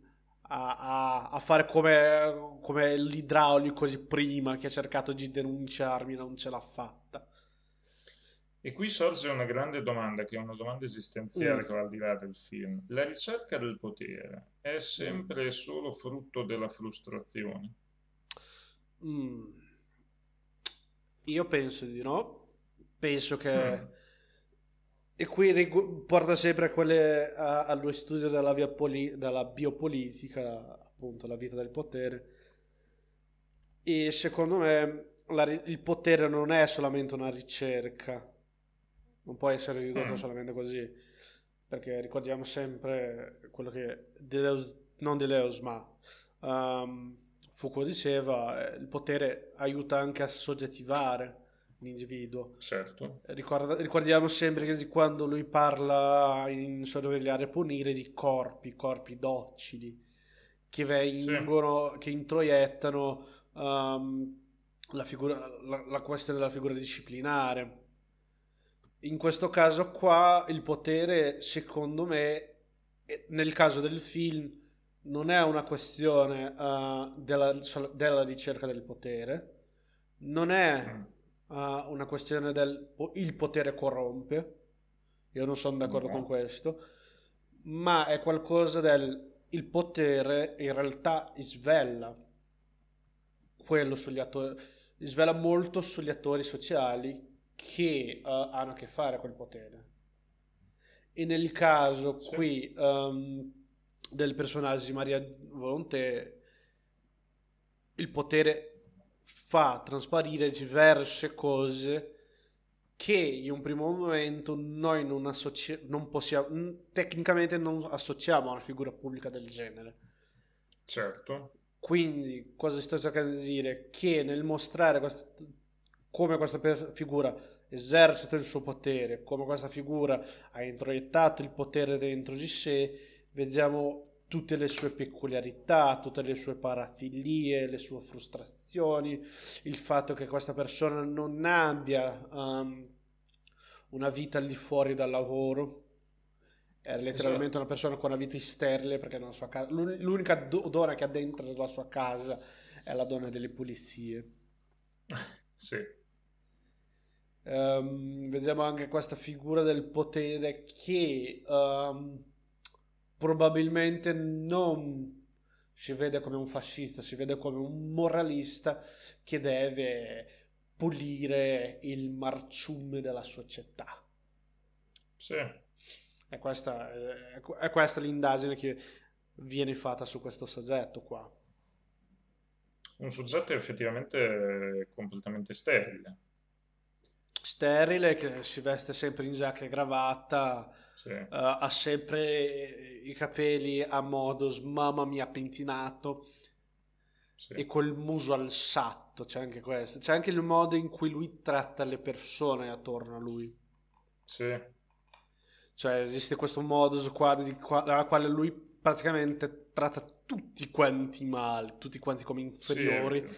a, a- a fare come, come l'idraulico di prima che ha cercato di denunciarmi non ce l'ha fatta? E qui sorge una grande domanda, che è una domanda esistenziale Mm. che va al di là del film. La ricerca del potere è sempre e solo frutto della frustrazione? Mm. Io penso di no. Penso che... Mm. E qui rigu- porta sempre a quelle, a- allo studio della, via poli- della biopolitica, appunto, la vita del potere. E secondo me la il potere non è solamente una ricerca, non può essere ridotto Mm. solamente così, perché ricordiamo sempre quello che Deleuze, non Deleuze, ma um, Foucault diceva, eh, il potere aiuta anche a soggettivare l'individuo. Certo. Ricorda- ricordiamo sempre che di quando lui parla in sorvegliare e punire di corpi, corpi docili, che vengono, che introiettano um, la, figura, la, la questione della figura disciplinare. In questo caso qua il potere, secondo me, nel caso del film, non è una questione uh, della, della ricerca del potere, non è uh, una questione del il potere corrompe, io non sono d'accordo No. con questo, ma è qualcosa del il potere in realtà svela quello sugli attori, svela molto sugli attori sociali che uh, hanno a che fare col potere. E nel caso Sì. qui um, del personaggio di Maria Volonté, il potere fa trasparire diverse cose che in un primo momento noi non, associ- non possiamo, tecnicamente non associamo a una figura pubblica del genere. Certo. Quindi, cosa sto cercando di dire? Che nel mostrare quest- come questa per- figura esercita il suo potere, come questa figura ha introiettato il potere dentro di sé, vediamo tutte le sue peculiarità, tutte le sue parafilie, le sue frustrazioni, il fatto che questa persona non abbia um, una vita al di fuori dal lavoro, è letteralmente Esatto. una persona con una vita sterile perché nella sua casa, l'un- l'unica do- donna che ha dentro la sua casa è la donna delle pulizie. Sì. Ehm, vediamo anche questa figura del potere che ehm, probabilmente non si vede come un fascista, si vede come un moralista che deve pulire il marciume della società. Sì. È questa, è, è questa l'indagine che viene fatta su questo soggetto qua. Un soggetto effettivamente completamente sterile. Sterile, che si veste sempre in giacca e cravatta, Sì. eh, ha sempre i capelli a modo mamma mia pentinato sì. e col muso alzato, c'è anche questo. C'è anche il modo in cui lui tratta le persone attorno a lui. Sì. Cioè esiste questo modus qua, di qua- nella quale lui praticamente tratta tutti quanti male, tutti quanti come inferiori. Sì,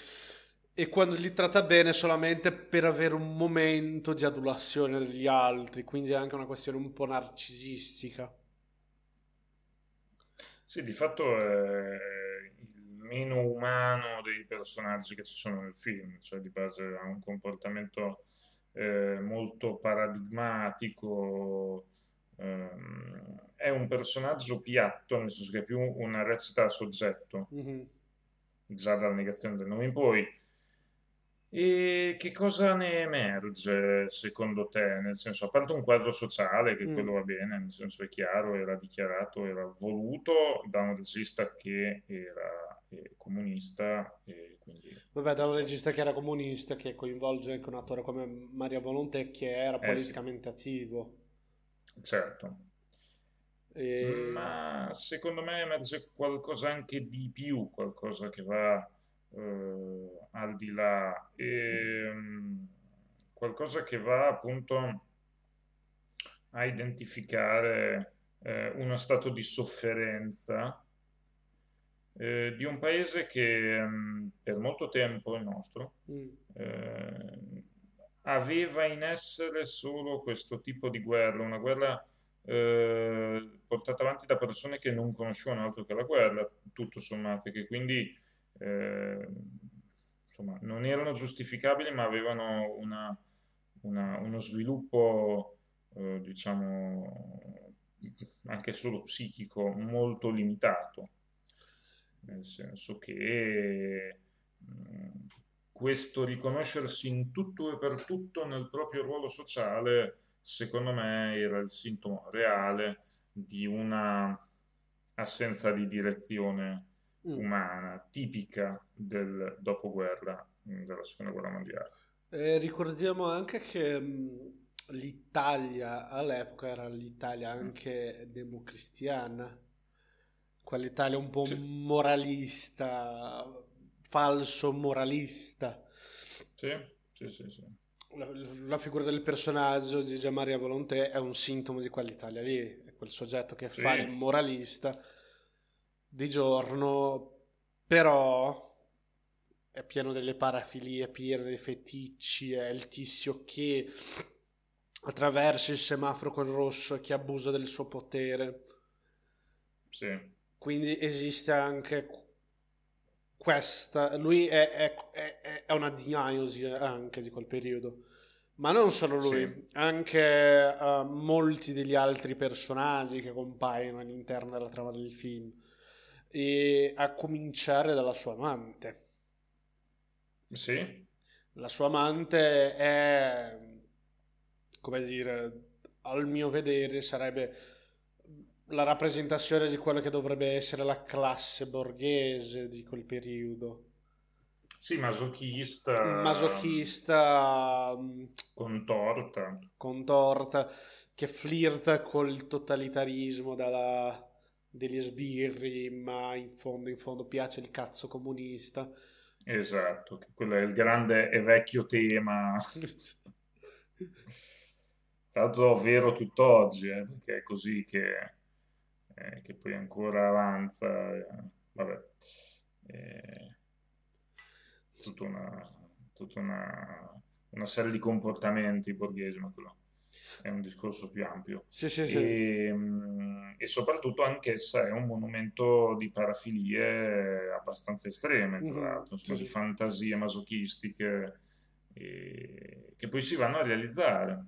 E quando li tratta bene solamente per avere un momento di adulazione degli altri, quindi è anche una questione un po' narcisistica. Sì, di fatto è il meno umano dei personaggi che ci sono nel film, cioè di base ha un comportamento eh, molto paradigmatico, ehm, è un personaggio piatto, nel senso che è più una recita a soggetto, Mhm. già dalla negazione del nome in poi. E che cosa ne emerge secondo te? Nel senso, a parte un quadro sociale, che Mm. quello va bene, nel senso è chiaro, era dichiarato, era voluto da un regista che era eh, comunista quindi Vabbè, da un regista che era comunista, che coinvolge anche un attore come Maria Volonté, che era Eh, sì. politicamente attivo. certo. E... Ma secondo me emerge qualcosa anche di più, qualcosa che va eh, al di là, ehm, qualcosa che va appunto a identificare eh, uno stato di sofferenza eh, di un paese che ehm, per molto tempo, il nostro, Mm. eh, aveva in essere solo questo tipo di guerra, una guerra eh, portata avanti da persone che non conoscevano altro che la guerra, tutto sommato, e che quindi eh, insomma, non erano giustificabili, ma avevano una- una- uno sviluppo, eh, diciamo, anche solo psichico molto limitato nel senso che mh, questo riconoscersi in tutto e per tutto nel proprio ruolo sociale, secondo me, era il sintomo reale di una assenza di direzione Mm. Umana tipica del dopoguerra, mh, della seconda guerra mondiale. E ricordiamo anche che mh, l'Italia all'epoca era l'Italia anche democristiana, quell'Italia un po' Sì. moralista, falso moralista. Sì, sì, sì, sì. La, la figura del personaggio di Gian Maria Volonté è un sintomo di quell'Italia lì, è quel soggetto che Sì. fa il moralista di giorno, però è pieno delle parafilie, pieno dei feticci, è il tizio che attraversa il semaforo col rosso e che abusa del suo potere. Sì, Quindi esiste anche questa, lui è, è- è- è una diagnosi anche di quel periodo, ma non solo lui, Sì. anche eh, molti degli altri personaggi che compaiono all'interno della trama del film, e a cominciare dalla sua amante. sì, La sua amante è, come dire, al mio vedere sarebbe la rappresentazione di quello che dovrebbe essere la classe borghese di quel periodo. sì, masochista, Masochista, mh, contorta. contorta, che flirta col totalitarismo dalla- degli sbirri, ma in fondo, in fondo piace il cazzo comunista. Esatto, quello è il grande e vecchio tema, tra l'altro vero tutt'oggi, eh, perché è così che, eh, che poi ancora avanza, eh, vabbè, eh, tutta una, tutta una, una serie di comportamenti borghesi, ma quello è un discorso più ampio. Sì, sì, sì. E, mm, e soprattutto anch'essa è un monumento di parafilie abbastanza estreme, tra Mhm, l'altro, insomma, di fantasie masochistiche eh, che poi si vanno a realizzare.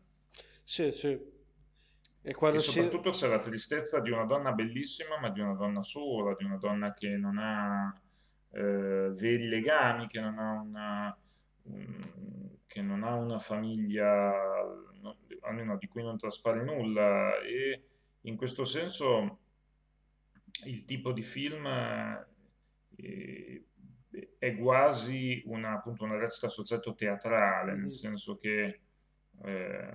Sì, sì. E E soprattutto c'è la tristezza di una donna bellissima, ma di una donna sola, di una donna che non ha eh, veri legami, che non ha una, mm, che non ha una famiglia, almeno di cui non traspare nulla e in questo senso il tipo di film eh, è quasi una, appunto, una recita a soggetto teatrale, nel mm. senso che eh,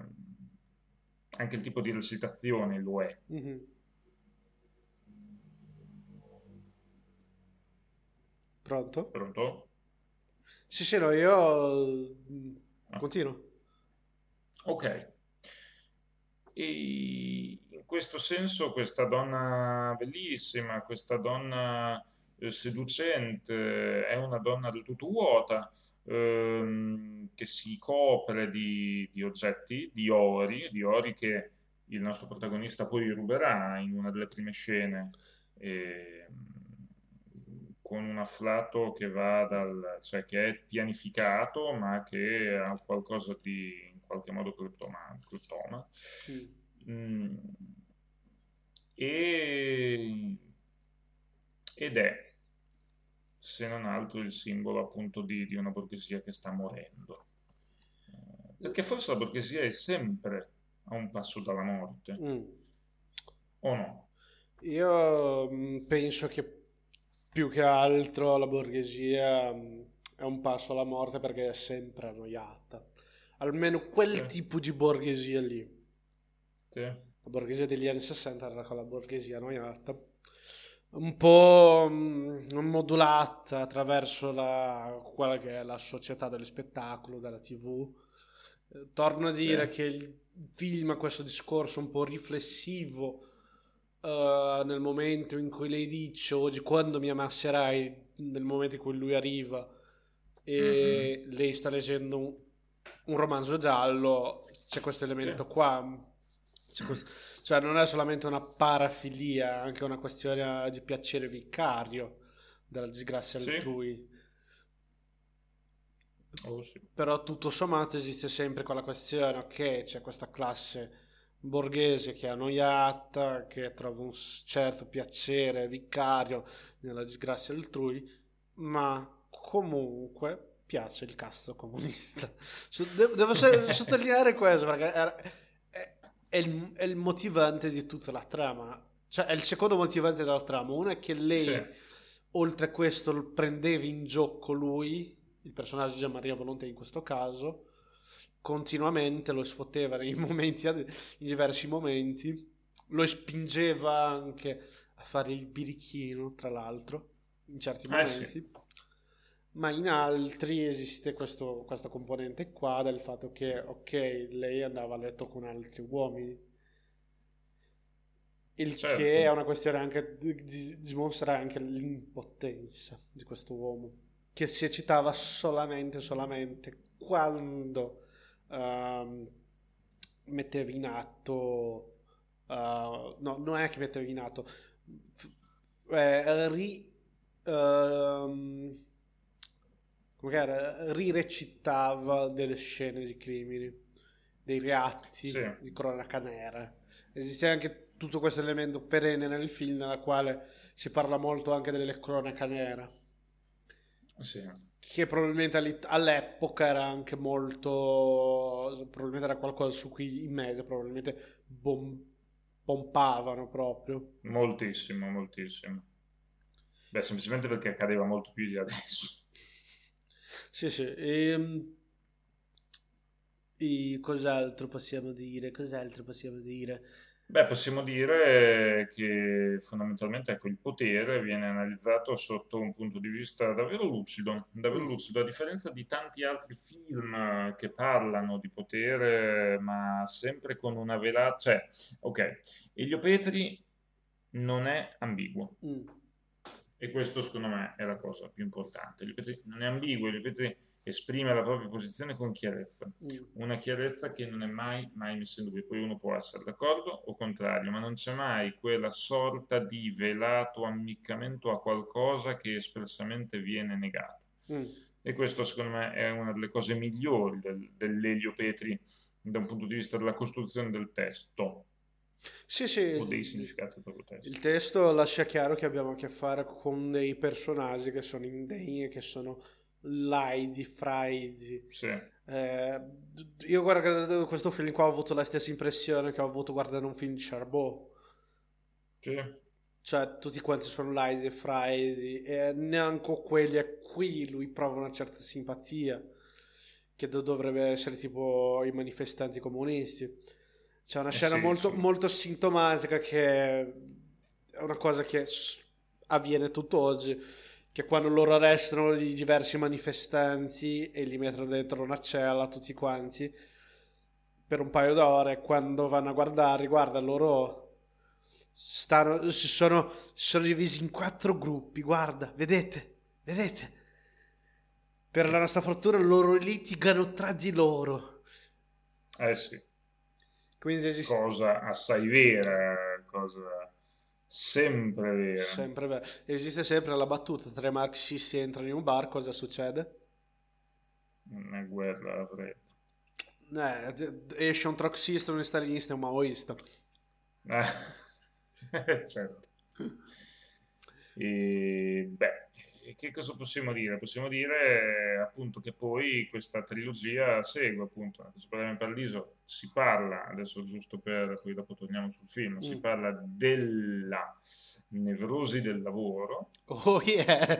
anche il tipo di recitazione lo è. Mm-hmm. Pronto? Pronto? Sì, sì, no, io ah. continuo. Ok. E in questo senso questa donna bellissima, questa donna eh, seducente, è una donna del tutto vuota, ehm, che si copre di, di, oggetti, di ori, di ori che il nostro protagonista poi ruberà in una delle prime scene. E, con un afflato che va dal, cioè che è pianificato ma che ha qualcosa di qualche modo cleptoma, cleptoma. Mm. Mm. E, ed è se non altro il simbolo appunto di, di una borghesia che sta morendo eh, perché forse la borghesia è sempre a un passo dalla morte mm. o no? Io mm, penso che più che altro la borghesia mm, è un passo alla morte perché è sempre annoiata. Almeno quel sì. tipo di borghesia lì. Sì. La borghesia degli anni 60 era quella borghesia annoiata, un po' mm, modulata attraverso la, quella che è la società dello spettacolo, della tv. Eh, torno a dire sì. che il film ha questo discorso un po' riflessivo uh, nel momento in cui lei dice oggi quando mi amasserai, nel momento in cui lui arriva e mm-hmm. lei sta leggendo un, romanzo giallo, c'è questo elemento sì. qua. Questo, cioè non è solamente una parafilia, è anche una questione di piacere vicario della disgrazia sì. altrui. Oh, sì. Però tutto sommato esiste sempre quella questione, ok, c'è questa classe borghese che è annoiata, che trova un certo piacere vicario nella disgrazia altrui, ma comunque piace il cazzo comunista. Devo sottolineare questo perché è, il, è, il, motivante di tutta la trama. Cioè, è il secondo motivante della trama. Uno è che lei, sì. oltre a questo, prendeva in gioco lui, il personaggio di Gian Maria Volonté in questo caso, continuamente lo sfotteva nei momenti, in diversi momenti, lo spingeva anche a fare il birichino, tra l'altro, in certi momenti. Eh sì. Ma in altri esiste questo, questa componente qua del fatto che, ok, lei andava a letto con altri uomini. Il certo. che è una questione anche di, dimostrare anche l'impotenza di questo uomo, che si eccitava solamente, solamente quando uh, mettevi in atto, uh, no, non è che mettevi in atto, eh, ri, uh, come rirecitava delle scene di crimini, dei reatti sì. di cronaca nera. Esiste anche tutto questo elemento perenne nel film nella quale si parla molto anche delle cronaca nera. Sì che probabilmente all'epoca era anche molto probabilmente era qualcosa su cui i media probabilmente bom, pompavano proprio moltissimo moltissimo beh semplicemente perché accadeva molto più di adesso sì sì e, ehm, e cos'altro possiamo dire cos'altro possiamo dire Beh, possiamo dire che fondamentalmente ecco, il potere viene analizzato sotto un punto di vista davvero lucido, davvero mm. lucido, a differenza di tanti altri film che parlano di potere, ma sempre con una velata... Cioè, ok, Elio Petri non è ambiguo. Mm. E questo secondo me è la cosa più importante. Elio Petri non è ambiguo, Elio Petri esprime la propria posizione con chiarezza, mm. una chiarezza che non è mai, mai messa in dubbio. Poi uno può essere d'accordo o contrario, ma non c'è mai quella sorta di velato ammiccamento a qualcosa che espressamente viene negato. Mm. E questo secondo me è una delle cose migliori del, dell'Elio Petri da un punto di vista della costruzione del testo. Sì, sì, o dei significati proprio testo. Il testo lascia chiaro che abbiamo a che fare con dei personaggi che sono indegne, che sono Laidi, Fraidi. Sì. Eh, io guardo questo film qua ho avuto la stessa impressione che ho avuto guardando un film di Charbot. Sì. Cioè, tutti quanti sono Laidi e Fraidi e neanche quelli a cui lui prova una certa simpatia, che do- dovrebbe essere tipo i manifestanti comunisti. C'è una Eh scena sì, molto, sì. molto sintomatica che è una cosa che avviene tutt'oggi, che quando loro arrestano i diversi manifestanti e li mettono dentro una cella tutti quanti per un paio d'ore, quando vanno a guardare, guarda, loro stanno, si sono, si sono divisi in quattro gruppi, guarda, vedete, vedete. Per la nostra fortuna loro litigano tra di loro. Eh sì. Quindi esiste Cosa assai vera, cosa sempre vera. sempre, vero. esiste sempre la battuta, tre marxisti entrano in un bar, cosa succede? Una guerra fredda. Eh, esce un troxista, un stalinista e un maoista. Eh, certo. E, beh, che cosa possiamo dire? Possiamo dire appunto che poi questa trilogia segue appunto, parliamo in Paradiso, si parla, adesso giusto per, poi dopo torniamo sul film, si Mm. parla della nevrosi del lavoro, Oh yeah,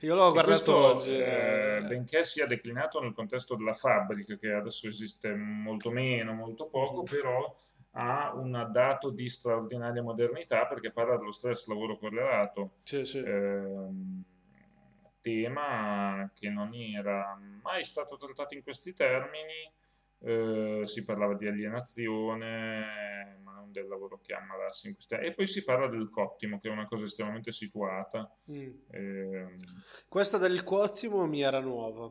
io l'ho E guardato questo, oggi. eh, benché sia declinato nel contesto della fabbrica, che adesso esiste molto meno, molto poco, però ha un dato di straordinaria modernità perché parla dello stress lavoro correlato, Sì, sì. ehm, tema che non era mai stato trattato in questi termini. eh, si parlava di alienazione, ma non del lavoro che ammalassi in questi E poi si parla del cottimo, che è una cosa estremamente situata. Mm. ehm, Questa del Quottimo mi era nuova.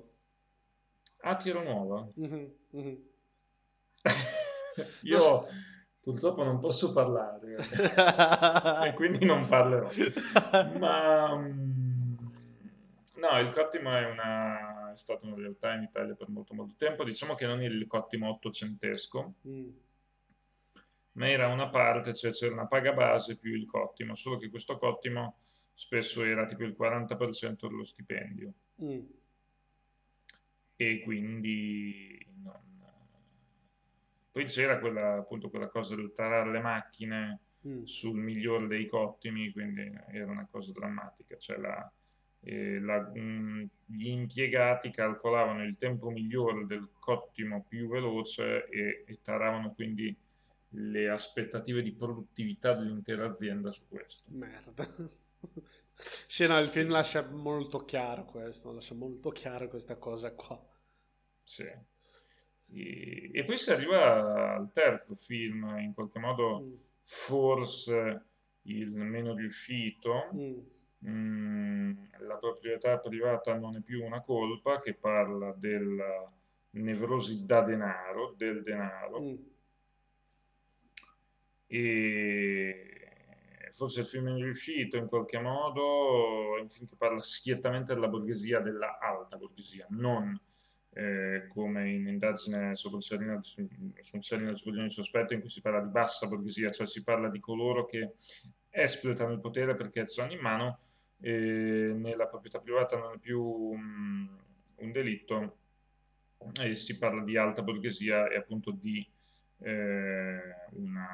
Ah, tiro nuova. Mhm, mhm. Io purtroppo non posso parlare e quindi non parlerò. Ma mm, no, il cottimo è, una, è stato una realtà in Italia per molto molto tempo. Diciamo che non il cottimo ottocentesco, Mm. ma era una parte, cioè c'era una paga base più il cottimo, solo che questo cottimo spesso era tipo il 40% dello stipendio. Mm. e quindi non... poi c'era quella, appunto, quella cosa del tarare le macchine Mm. sul miglior dei cottimi, quindi era una cosa drammatica. Cioè la- eh, la- mh, gli impiegati calcolavano il tempo migliore del cottimo più veloce e, e taravano quindi le aspettative di produttività dell'intera azienda su questo. Merda. Sì, no, il film lascia molto chiaro questo, lascia molto chiaro questa cosa qua. Sì. E, e poi si arriva al terzo film, in qualche modo Mm. forse il meno riuscito. Mm. Mm, la proprietà privata non è più una colpa, che parla della nevrosi da denaro, del denaro. Mm. E forse il film è riuscito in qualche modo, è un film che parla schiettamente della borghesia, della alta borghesia, non eh, come in indagine su un su Coglioni sospetto in cui si parla di bassa borghesia, cioè si parla di coloro che espletano il potere perché ce l'hanno in mano e nella proprietà privata non è più mm, un delitto. E si parla di alta borghesia e appunto di eh, una,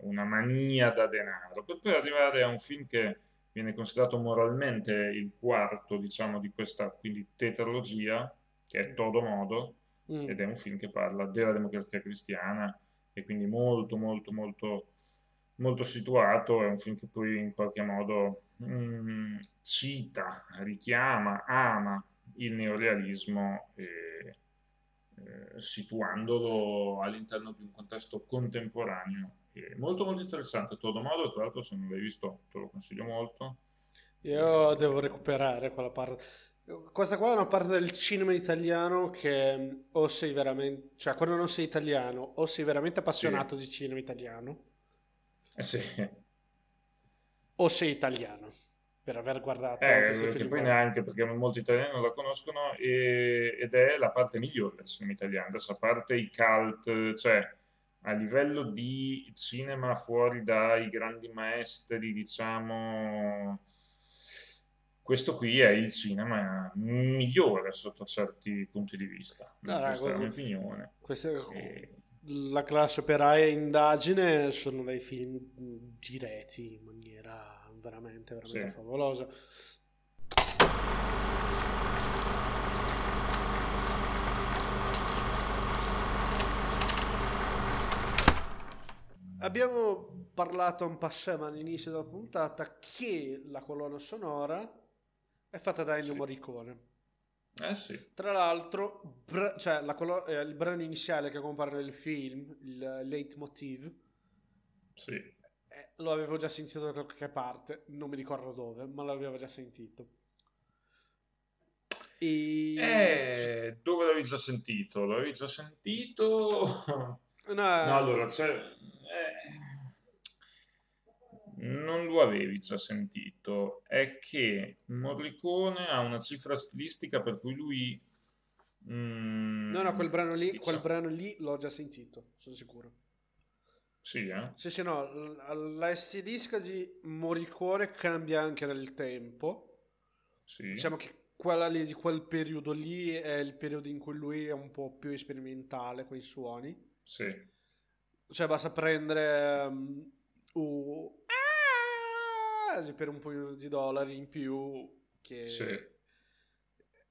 una mania da denaro, per poi arrivare a un film che viene considerato moralmente il quarto, diciamo, di questa quindi tetralogia, che è Todo Modo, Mm. ed è un film che parla della democrazia cristiana e quindi molto, molto, molto, molto situato. È un film che poi in qualche modo mm, cita, richiama, ama il neorealismo, eh, situandolo all'interno di un contesto contemporaneo. Molto, molto interessante. Todo modo, tra l'altro, se non l'hai visto, te lo consiglio molto. Io devo recuperare quella parte. Questa qua è una parte del cinema italiano che mm, o sei veramente, cioè quando non sei italiano, o sei veramente appassionato di cinema italiano, Eh sì, o sei italiano per aver guardato Eh, che poi neanche perché molti italiani non la conoscono e- ed è la parte migliore del cinema italiano. Adesso a parte i cult, cioè a livello di cinema fuori dai grandi maestri, diciamo, questo qui è il cinema migliore sotto certi punti di vista. No, questa raga, è la mia opinione. Questa è E- la classe operaia e indagine sono dei film girati in maniera veramente, veramente Sì. favolosa. Abbiamo parlato un passaggio all'inizio della puntata che la colonna sonora è fatta da Ennio Sì. Morricone. Eh sì, Tra l'altro, br- cioè, la colo- eh, il brano iniziale che compare nel film, il leitmotiv, sì. eh, lo avevo già sentito da qualche parte, non mi ricordo dove, ma l'avevo già sentito. E... Eh, dove l'avevi già sentito? L'avevi già sentito? No, No, allora, cioè, eh, non lo avevi già sentito, è che Morricone ha una cifra stilistica per cui lui... mm, no, no, quel brano lì, diciamo- quel brano lì l'ho già sentito, sono sicuro. Sì, eh? Sì, sì, no, la stilistica di Morricone cambia anche nel tempo. Sì. Diciamo che quella lì di quel periodo lì è il periodo in cui lui è un po' più sperimentale con i suoni. Sì, Cioè basta prendere um, ah, per un po' di dollari in più che sì,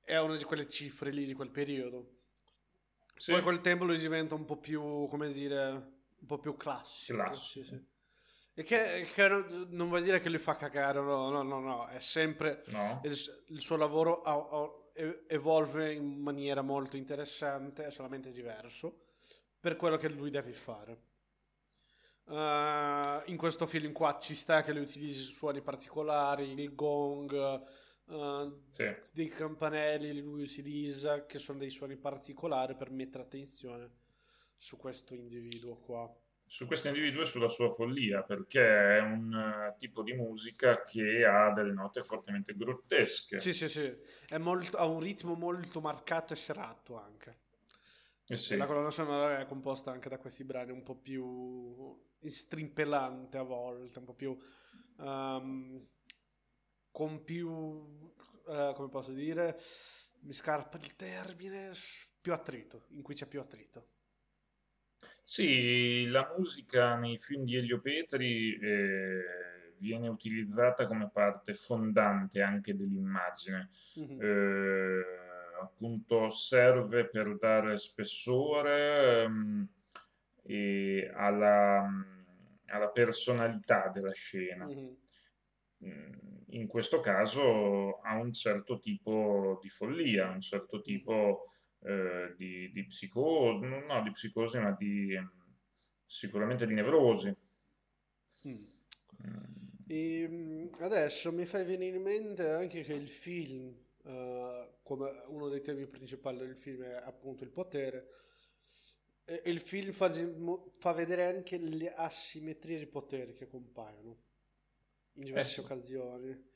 è una di quelle cifre lì di quel periodo. sì. Poi col tempo lui diventa un po' più, come dire, un po' più classico. Classico. Sì. E che, che non vuol dire che lui fa cagare, no, no, no, no, è sempre No? il, il suo lavoro ha- e- evolve in maniera molto interessante, è solamente diverso per quello che lui deve fare. Uh, in questo film qua ci sta che lui utilizzi suoni particolari, il gong, uh, Sì. dei campanelli, lui utilizza che sono dei suoni particolari per mettere attenzione su questo individuo qua. Su questo individuo e sulla sua follia, perché è un eh, tipo di musica che ha delle note fortemente grottesche. Sì, sì, sì, è molto- ha un ritmo molto marcato e serrato anche. Eh sì. La colonna sonora è composta anche da questi brani un po' più strimpellante a volte, un po' più ehm, con più eh, come posso dire, mi scarpa il termine, più attrito, in cui c'è più attrito. Sì, la musica nei film di Elio Petri eh, viene utilizzata come parte fondante anche dell'immagine. Mhm. Eh, appunto serve per dare spessore ehm, e alla, alla personalità della scena. Mhm. Mm, In questo caso ha un certo tipo di follia, un certo tipo eh, di, di psicosi, no, di psicosi, ma di ehm, sicuramente di nevrosi. Mm. Mm, E mm, adesso mi fai venire in mente anche che il film, eh, come uno dei temi principali del film è appunto il potere, e il film fa, fa vedere anche le asimmetrie di potere che compaiono in diverse sì. occasioni.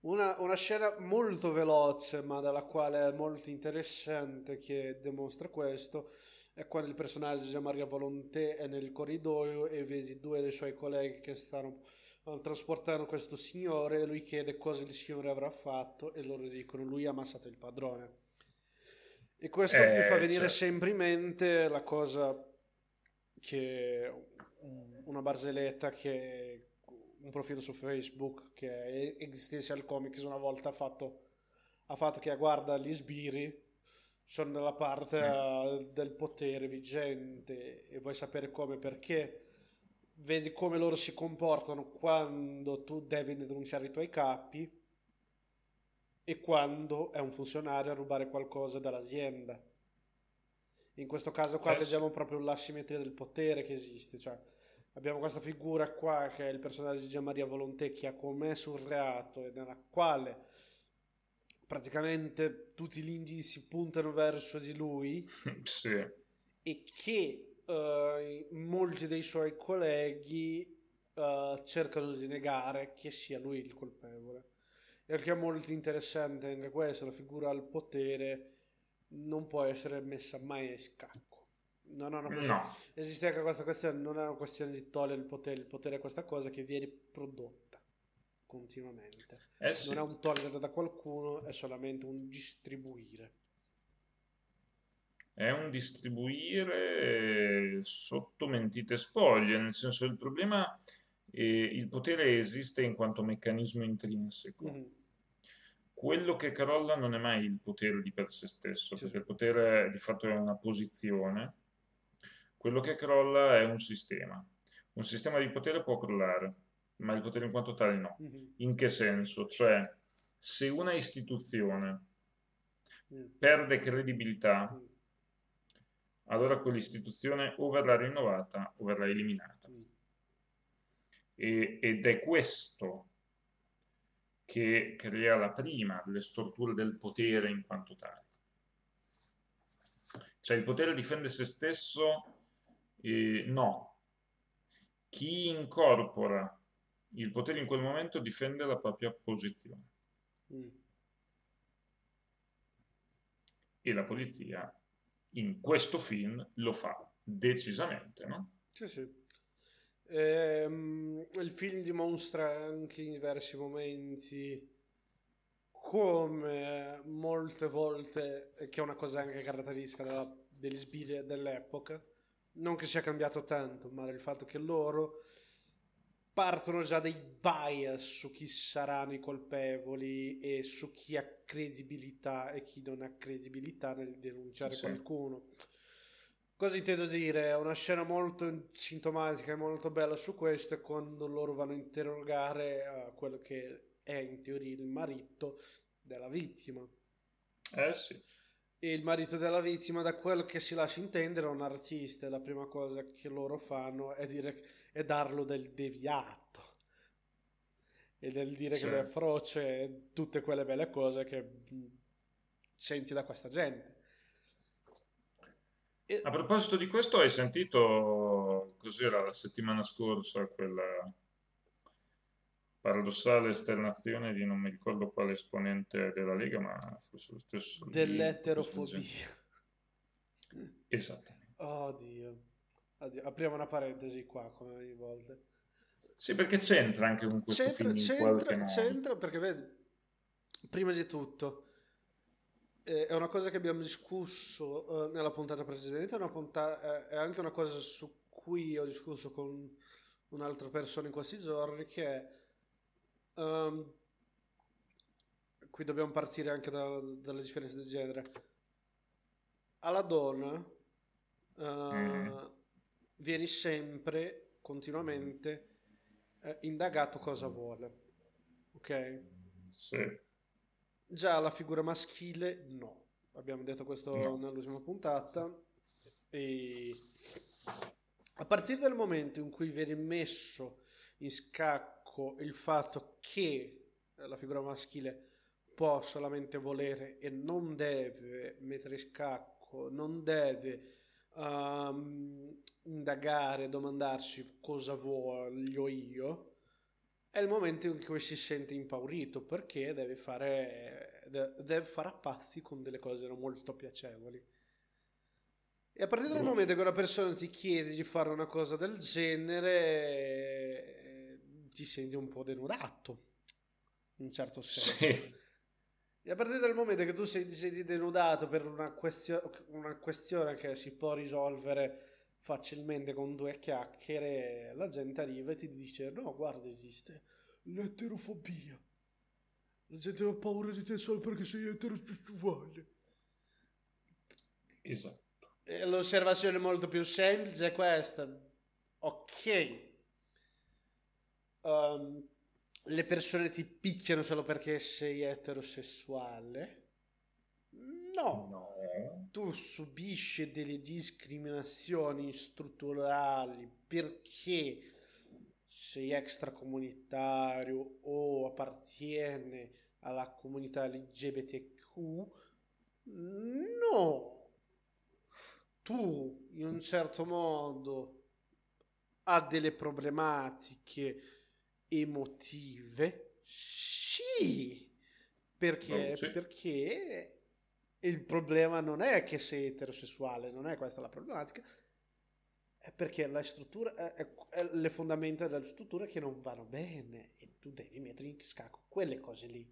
Una, una scena molto veloce, ma dalla quale è molto interessante che dimostra questo, è quando il personaggio di Maria Volonté è nel corridoio e vedi due dei suoi colleghi che stanno eh, trasportando questo signore e lui chiede cosa il signore avrà fatto e loro dicono lui ha ammazzato il padrone. E questo mi Eh, fa venire certo. sempre in mente la cosa che un- una barzelletta che un profilo su Facebook che è Existential Comics una volta ha fatto, ha fatto che guarda gli sbirri sono nella parte eh, del potere vigente e vuoi sapere come perché vedi come loro si comportano quando tu devi denunciare i tuoi capi e quando è un funzionario a rubare qualcosa dall'azienda. In questo caso qua sì. vediamo proprio l'asimmetria del potere che esiste, cioè abbiamo questa figura qua che è il personaggio di Gianmaria Volonté che ha commesso un reato e nella quale praticamente tutti gli indizi puntano verso di lui Sì, e che eh, molti dei suoi colleghi eh, cercano di negare che sia lui il colpevole. Che è molto interessante anche questo, la figura al potere non può essere messa mai a scacco. Non è una questione- no, Esiste anche questa questione, non è una questione di togliere il potere, il potere è questa cosa che viene prodotta. continuamente. Eh sì. Non è un togliere da qualcuno, è solamente un distribuire. È un distribuire sotto mentite spoglie, nel senso il problema, eh, il potere esiste in quanto meccanismo intrinseco. Mhm. Quello che crolla non è mai il potere di per sé stesso, Sì, perché il potere di fatto è una posizione. Quello che crolla è un sistema. Un sistema di potere può crollare, ma il potere in quanto tale no. Mhm. In che senso? Cioè, se una istituzione Mm. perde credibilità, Mm. allora quell'istituzione o verrà rinnovata o verrà eliminata. Mm. E- ed è questo che crea la prima delle storture del potere in quanto tale. Cioè il potere difende se stesso? Eh, no. Chi incorpora il potere in quel momento difende la propria posizione Mm. e la polizia in questo film lo fa decisamente, no? Sì, sì. Ehm, il film dimostra anche in diversi momenti come molte volte, che è una cosa anche caratteristica della- degli sbirri dell'epoca, non che sia cambiato tanto, ma il fatto che loro partono già dei bias su chi saranno i colpevoli e su chi ha credibilità e chi non ha credibilità nel denunciare Sì. qualcuno. Cosa intendo dire? È una scena molto sintomatica e molto bella su questo è quando loro vanno a interrogare eh, quello che è in teoria il marito della vittima. Eh sì. E il marito della vittima, da quello che si lascia intendere, è un artista. E la prima cosa che loro fanno è, dire, è darlo del deviato. E del dire che lui è Certo. froce e tutte quelle belle cose che mh, senti da questa gente. A proposito di questo, hai sentito cos'era la settimana scorsa quella paradossale esternazione di non mi ricordo quale esponente della Lega, ma forse lo stesso dell'eterofobia. Esattamente. Oddio. Oddio. Apriamo una parentesi qua, come ogni volta. Sì, perché c'entra anche con questo C'entra, film c'entra- c'entra perché vedi, prima di tutto, è una cosa che abbiamo discusso eh, nella puntata precedente, è, una punta- eh, è anche una cosa su cui ho discusso con un'altra persona in questi giorni, che è, ehm, qui dobbiamo partire anche da- dalle differenze di genere. Alla donna eh, Mm. vieni sempre, continuamente, eh, indagato cosa vuole. Ok? Sì. Già la figura maschile, no. Abbiamo detto questo No. nell'ultima puntata. E a partire dal momento in cui viene messo in scacco il fatto che la figura maschile può solamente volere e non deve mettere in scacco, non deve ehm, indagare, domandarsi cosa voglio io, è il momento in cui si sente impaurito perché deve fare, de- deve fare a pazzi con delle cose non molto piacevoli. E a partire dal momento che una persona ti chiede di fare una cosa del genere, ti senti un po' denudato, in un certo senso. Sì. E a partire dal momento che tu sei, ti senti denudato per una, questio- una questione che si può risolvere facilmente con due chiacchiere, la gente arriva e ti dice: No, guarda, esiste l'eterofobia. La gente ha paura di te solo perché sei eterosessuale. Esatto. E l'osservazione molto più semplice è questa. Ok. Um, le persone ti picchiano solo perché sei eterosessuale? No. No. Tu subisci delle discriminazioni strutturali perché sei extracomunitario o appartiene alla comunità LGBTQ? No. Tu, in un certo modo, ha delle problematiche emotive? Sì. Perché? Oh, sì. Perché il problema non è che sei eterosessuale, non è questa la problematica. È perché la struttura, è, è- le fondamenta della struttura che non vanno bene e tu devi mettere in scacco quelle cose lì.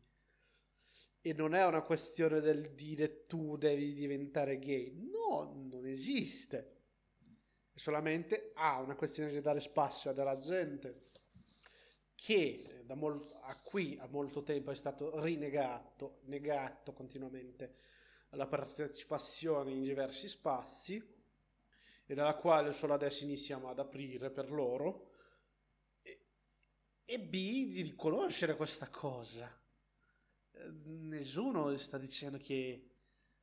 E non è una questione del dire tu devi diventare gay. No, non esiste. È solamente ah, una questione di dare spazio a della gente che da mol- a qui a molto tempo è stato rinegato, negato continuamente la partecipazione in diversi spazi e dalla quale solo adesso iniziamo ad aprire per loro e, e B di riconoscere questa cosa. Eh, Nessuno sta dicendo che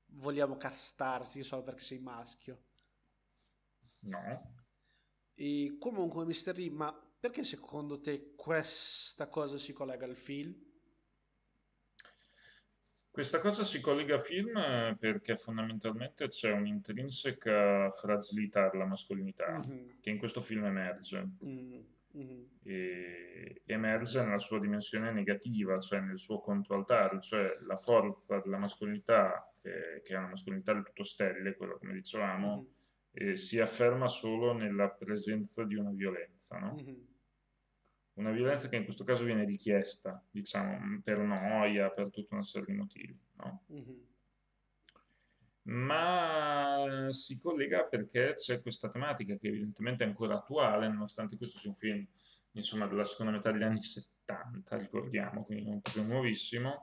vogliamo castarsi solo perché sei maschio. No. E comunque, Mr. D, ma perché secondo te questa cosa si collega al film? Questa cosa si collega al film eh, perché fondamentalmente c'è un'intrinseca fragilità della mascolinità Mhm. che in questo film emerge. Mm, mhm. e emerge nella sua dimensione negativa, cioè nel suo controaltare, cioè la forza della mascolinità, eh, che è una mascolinità del tutto sterile, quello come dicevamo, Mhm. eh, si afferma solo nella presenza di una violenza, no? Una violenza che in questo caso viene richiesta, diciamo, per noia, per tutta una serie di motivi, no? Mhm. ma si collega perché c'è questa tematica che evidentemente è ancora attuale, nonostante questo sia un film, insomma, della seconda metà degli anni 70, ricordiamo, quindi non proprio nuovissimo,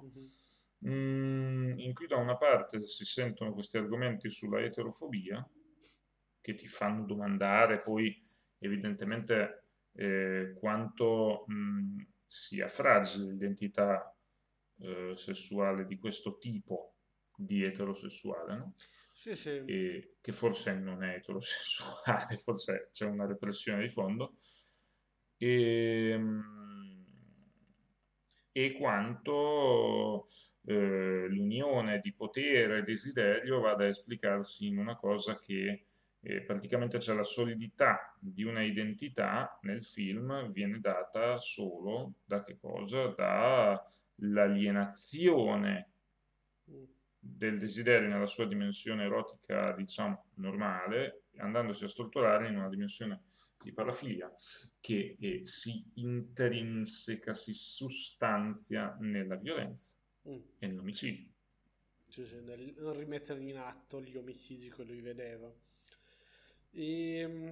Mhm. mm, in cui da una parte si sentono questi argomenti sulla eterofobia, che ti fanno domandare poi evidentemente eh, quanto mm, sia fragile l'identità eh, sessuale di questo tipo di eterosessuale, no? Sì, sì. e che forse non è eterosessuale, forse c'è una repressione di fondo, e, e quanto eh, l'unione di potere e desiderio vada a esplicarsi in una cosa che eh, praticamente c'è la solidità di una identità nel film viene data solo da che cosa? Dall'alienazione del desiderio nella sua dimensione erotica, diciamo, normale, andandosi a strutturare in una dimensione di parafilia che eh, si intrinseca, si sostanzia nella violenza Mm. e nell'omicidio. Nel nel rimettere in atto gli omicidi che lui vedeva. E, mm,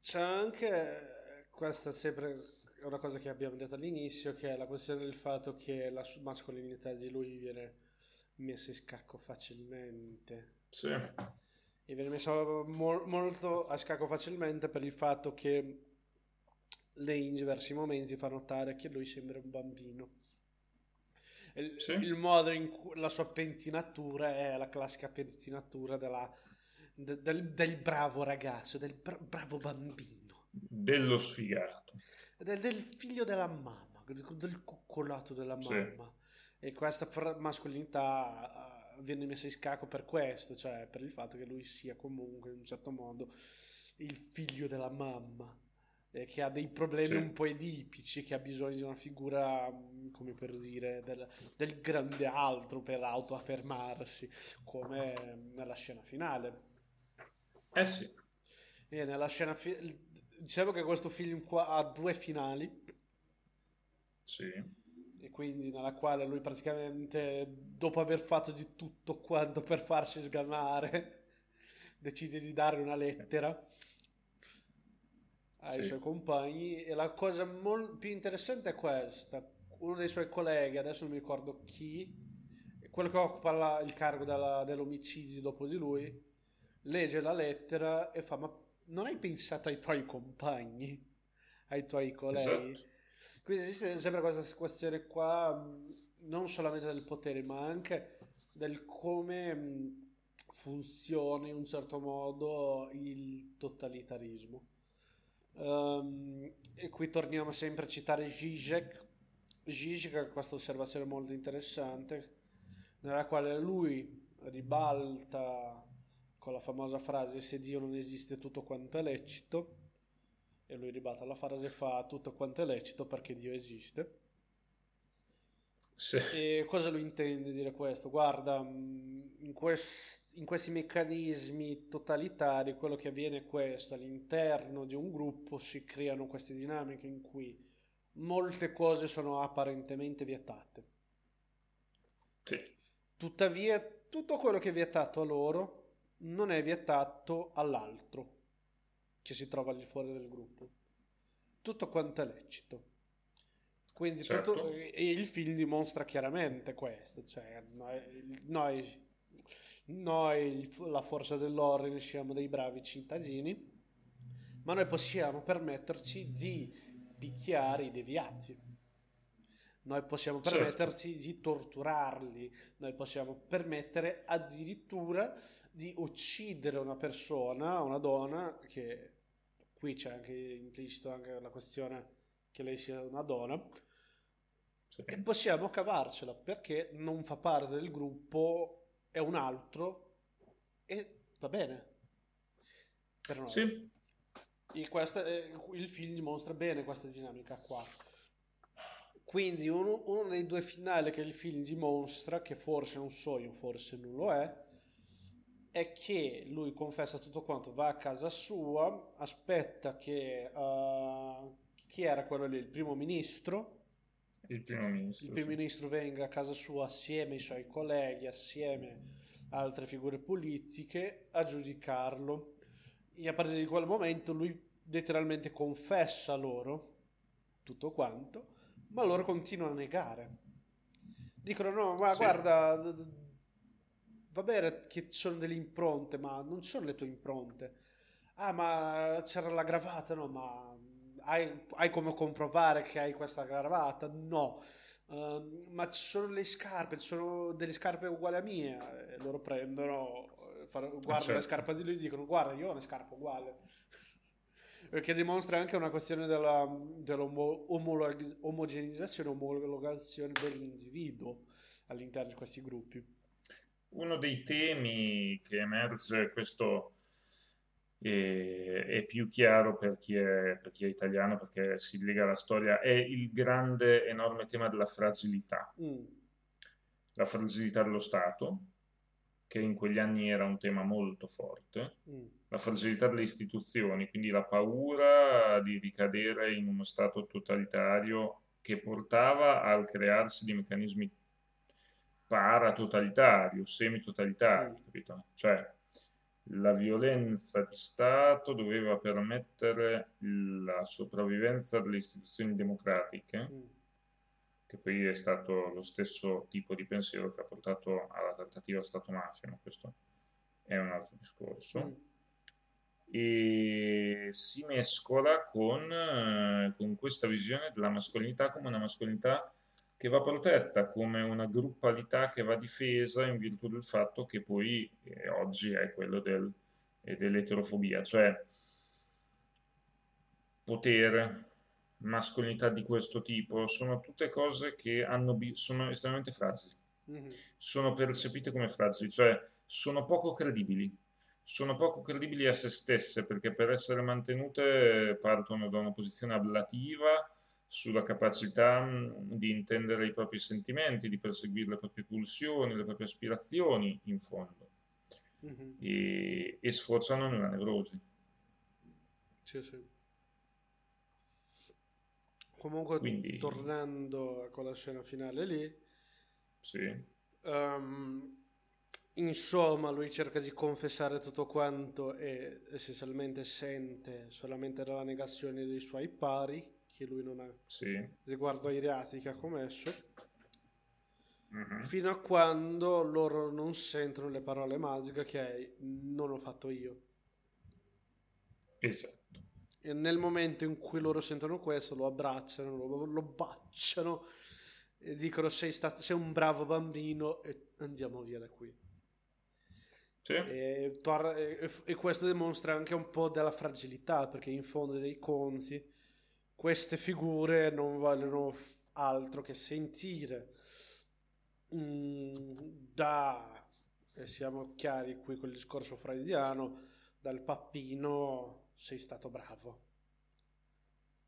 c'è anche, questa sempre è una cosa che abbiamo detto all'inizio, che è la questione del fatto che la mascolinità di lui viene messa in scacco facilmente. Sì, E viene messa mo- molto a scacco facilmente per il fatto che lei in diversi momenti fa notare che lui sembra un bambino. Il, Sì. il modo in cui la sua pettinatura è la classica pettinatura della- de- del, del bravo ragazzo, del bra- bravo bambino, dello sfigato. del, del figlio della mamma, del, coccolato della Sì. mamma. E questa fra- mascolinità eh, viene messa in scacco per questo, cioè per il fatto che lui sia comunque in un certo modo il figlio della mamma, e che ha dei problemi Sì. un po' edipici, che ha bisogno di una figura, mm, come per dire, del, del grande altro per autoaffermarsi, come nella scena finale. Eh sì, E nella scena fi- diciamo che questo film qua ha due finali, sì, e quindi nella quale lui praticamente, dopo aver fatto di tutto quanto per farsi sgamare, decide di dare una lettera ai Sì. suoi compagni. E la cosa mol- più interessante è questa. Uno dei suoi colleghi, adesso non mi ricordo chi, quello che occupa la- il cargo della- dell'omicidio dopo di lui, legge la lettera e fa: Ma non hai pensato ai tuoi compagni, ai tuoi colleghi? esatto. Quindi esiste sempre questa questione qua, mh, non solamente del potere, ma anche del come mh, funziona in un certo modo il totalitarismo. Ehm, e qui torniamo sempre a citare Zizek. Zizek ha questa osservazione molto interessante, nella quale lui ribalta con la famosa frase se Dio non esiste tutto quanto è lecito e lui ribalta la frase fa tutto quanto è lecito perché Dio esiste Sì. E cosa lo intende dire questo? Guarda, mh, in, quest- in questi meccanismi totalitari quello che avviene è questo, all'interno di un gruppo si creano queste dinamiche in cui molte cose sono apparentemente vietate. Sì. Tuttavia, tutto quello che è vietato a loro non è vietato all'altro che si trova al di fuori del gruppo. Tutto quanto è lecito. Quindi Certo. tutto- il film dimostra chiaramente questo, cioè noi, noi, noi, la forza dell'ordine siamo dei bravi cittadini, ma noi possiamo permetterci di picchiare i deviati. Noi possiamo Certo. permetterci di torturarli, noi possiamo permettere addirittura di uccidere una persona, una donna, che qui c'è anche implicito anche la questione che lei sia una donna, sì. e possiamo cavarcela perché non fa parte del gruppo, è un altro e va bene. Per noi. Sì. E questa- eh, il film dimostra bene questa dinamica qua. Quindi uno, uno dei due finali che il film dimostra, che forse è un sogno, forse non lo è, è che lui confessa tutto quanto, va a casa sua, aspetta che... eh, chi era quello lì? Il primo ministro? Il primo ministro. il primo sì. ministro venga a casa sua assieme ai suoi colleghi, assieme a altre figure politiche, a giudicarlo. E a partire di quel momento lui letteralmente confessa loro tutto quanto, ma loro continuano a negare. Dicono no, ma Sì. guarda, va bene che ci sono delle impronte, ma non sono le tue impronte. Ah, ma c'era la gravata, no, ma hai, hai come comprovare che hai questa gravata? No. Ehm, ma ci sono le scarpe, ci sono delle scarpe uguali a mie. E loro prendono, eh, far- guardano certo. le scarpe di lui e dicono guarda, io ho una scarpa uguale. Perché dimostra anche una questione della, dell'omogenizzazione, omologazione dell'individuo all'interno di questi gruppi. Uno dei temi che emerge, questo è, è più chiaro per chi è, per chi è italiano, perché si lega alla storia, è il grande, enorme tema della fragilità. Mm, La fragilità dello Stato, che in quegli anni era un tema molto forte, mm, la fragilità delle istituzioni, quindi la paura di ricadere in uno Stato totalitario che portava al crearsi di meccanismi paratotalitari o semitotalitari, Mm. capito? Cioè, la violenza di Stato doveva permettere la sopravvivenza delle istituzioni democratiche, mm. che poi è stato lo stesso tipo di pensiero che ha portato alla trattativa Stato-mafia, ma questo è un altro discorso Mm. e si mescola con, eh, con questa visione della mascolinità come una mascolinità che va protetta, come una gruppalità che va difesa in virtù del fatto che poi eh, oggi è quello del, eh, dell'eterofobia, cioè potere, mascolinità di questo tipo, sono tutte cose che hanno sono estremamente fragili Mhm. sono percepite come fragili, cioè sono poco credibili, sono poco credibili a se stesse perché per essere mantenute partono da una posizione ablativa sulla capacità di intendere i propri sentimenti, di perseguire le proprie pulsioni, le proprie aspirazioni in fondo Mhm. e, e sfociano nella nevrosi. Sì, sì. Comunque, Quindi- tornando a quella scena finale lì, Sì, ehm, insomma, lui cerca di confessare tutto quanto e essenzialmente sente solamente la negazione dei suoi pari, che lui non ha sì. riguardo ai reati che ha commesso, mhm, fino a quando loro non sentono le parole magiche che è non l'ho fatto io. Esatto. E nel momento in cui loro sentono questo, lo abbracciano, lo, lo baciano e dicono sei, stato, sei un bravo bambino e andiamo via da qui. Sì, E, e- e questo dimostra anche un po' della fragilità, perché in fondo dei conti queste figure non vogliono altro che sentire mm, da, e siamo chiari qui col discorso freudiano, dal pappino sei stato bravo,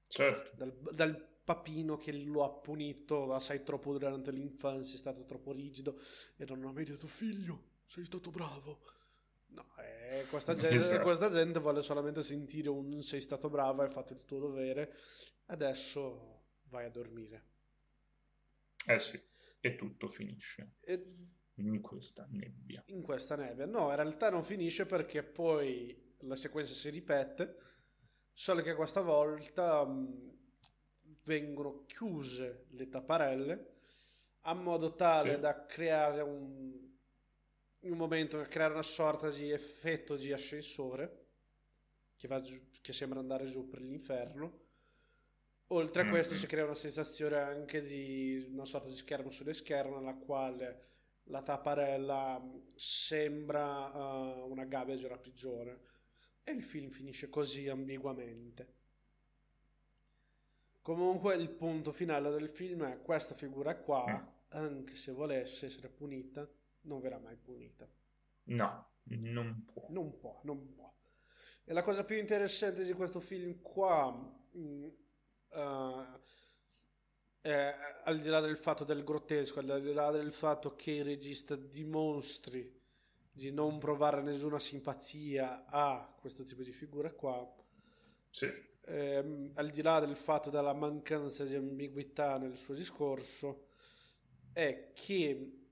certo. dal, dal papino che lo ha punito assai troppo durante l'infanzia, è stato troppo rigido e non ha mai detto figlio, sei stato bravo. No, eh, questa, gente, Esatto. questa gente vuole solamente sentire un sei stato bravo, hai fatto il tuo dovere, adesso vai a dormire. Eh sì, e tutto finisce E in questa nebbia. in questa nebbia. No, in realtà non finisce perché poi la sequenza si ripete, solo che questa volta mh, vengono chiuse le tapparelle a modo tale Sì. da creare un, un momento, da creare una sorta di effetto di ascensore che, va giù- che sembra andare giù per l'inferno. Oltre a questo Mhm. si crea una sensazione anche di una sorta di schermo sulle schermo nella quale la tapparella sembra eh, una gabbia di una prigione e il film finisce così ambiguamente. Comunque il punto finale del film è questa figura qua, Mm. anche se volesse essere punita, non verrà mai punita. No, non può. Non può, non può. E la cosa più interessante di questo film qua, mh, eh, è, al di là del fatto del grottesco, al di là del fatto che il regista dimostri di non provare nessuna simpatia a questo tipo di figura qua, Sì, ehm, al di là del fatto della mancanza di ambiguità nel suo discorso, è che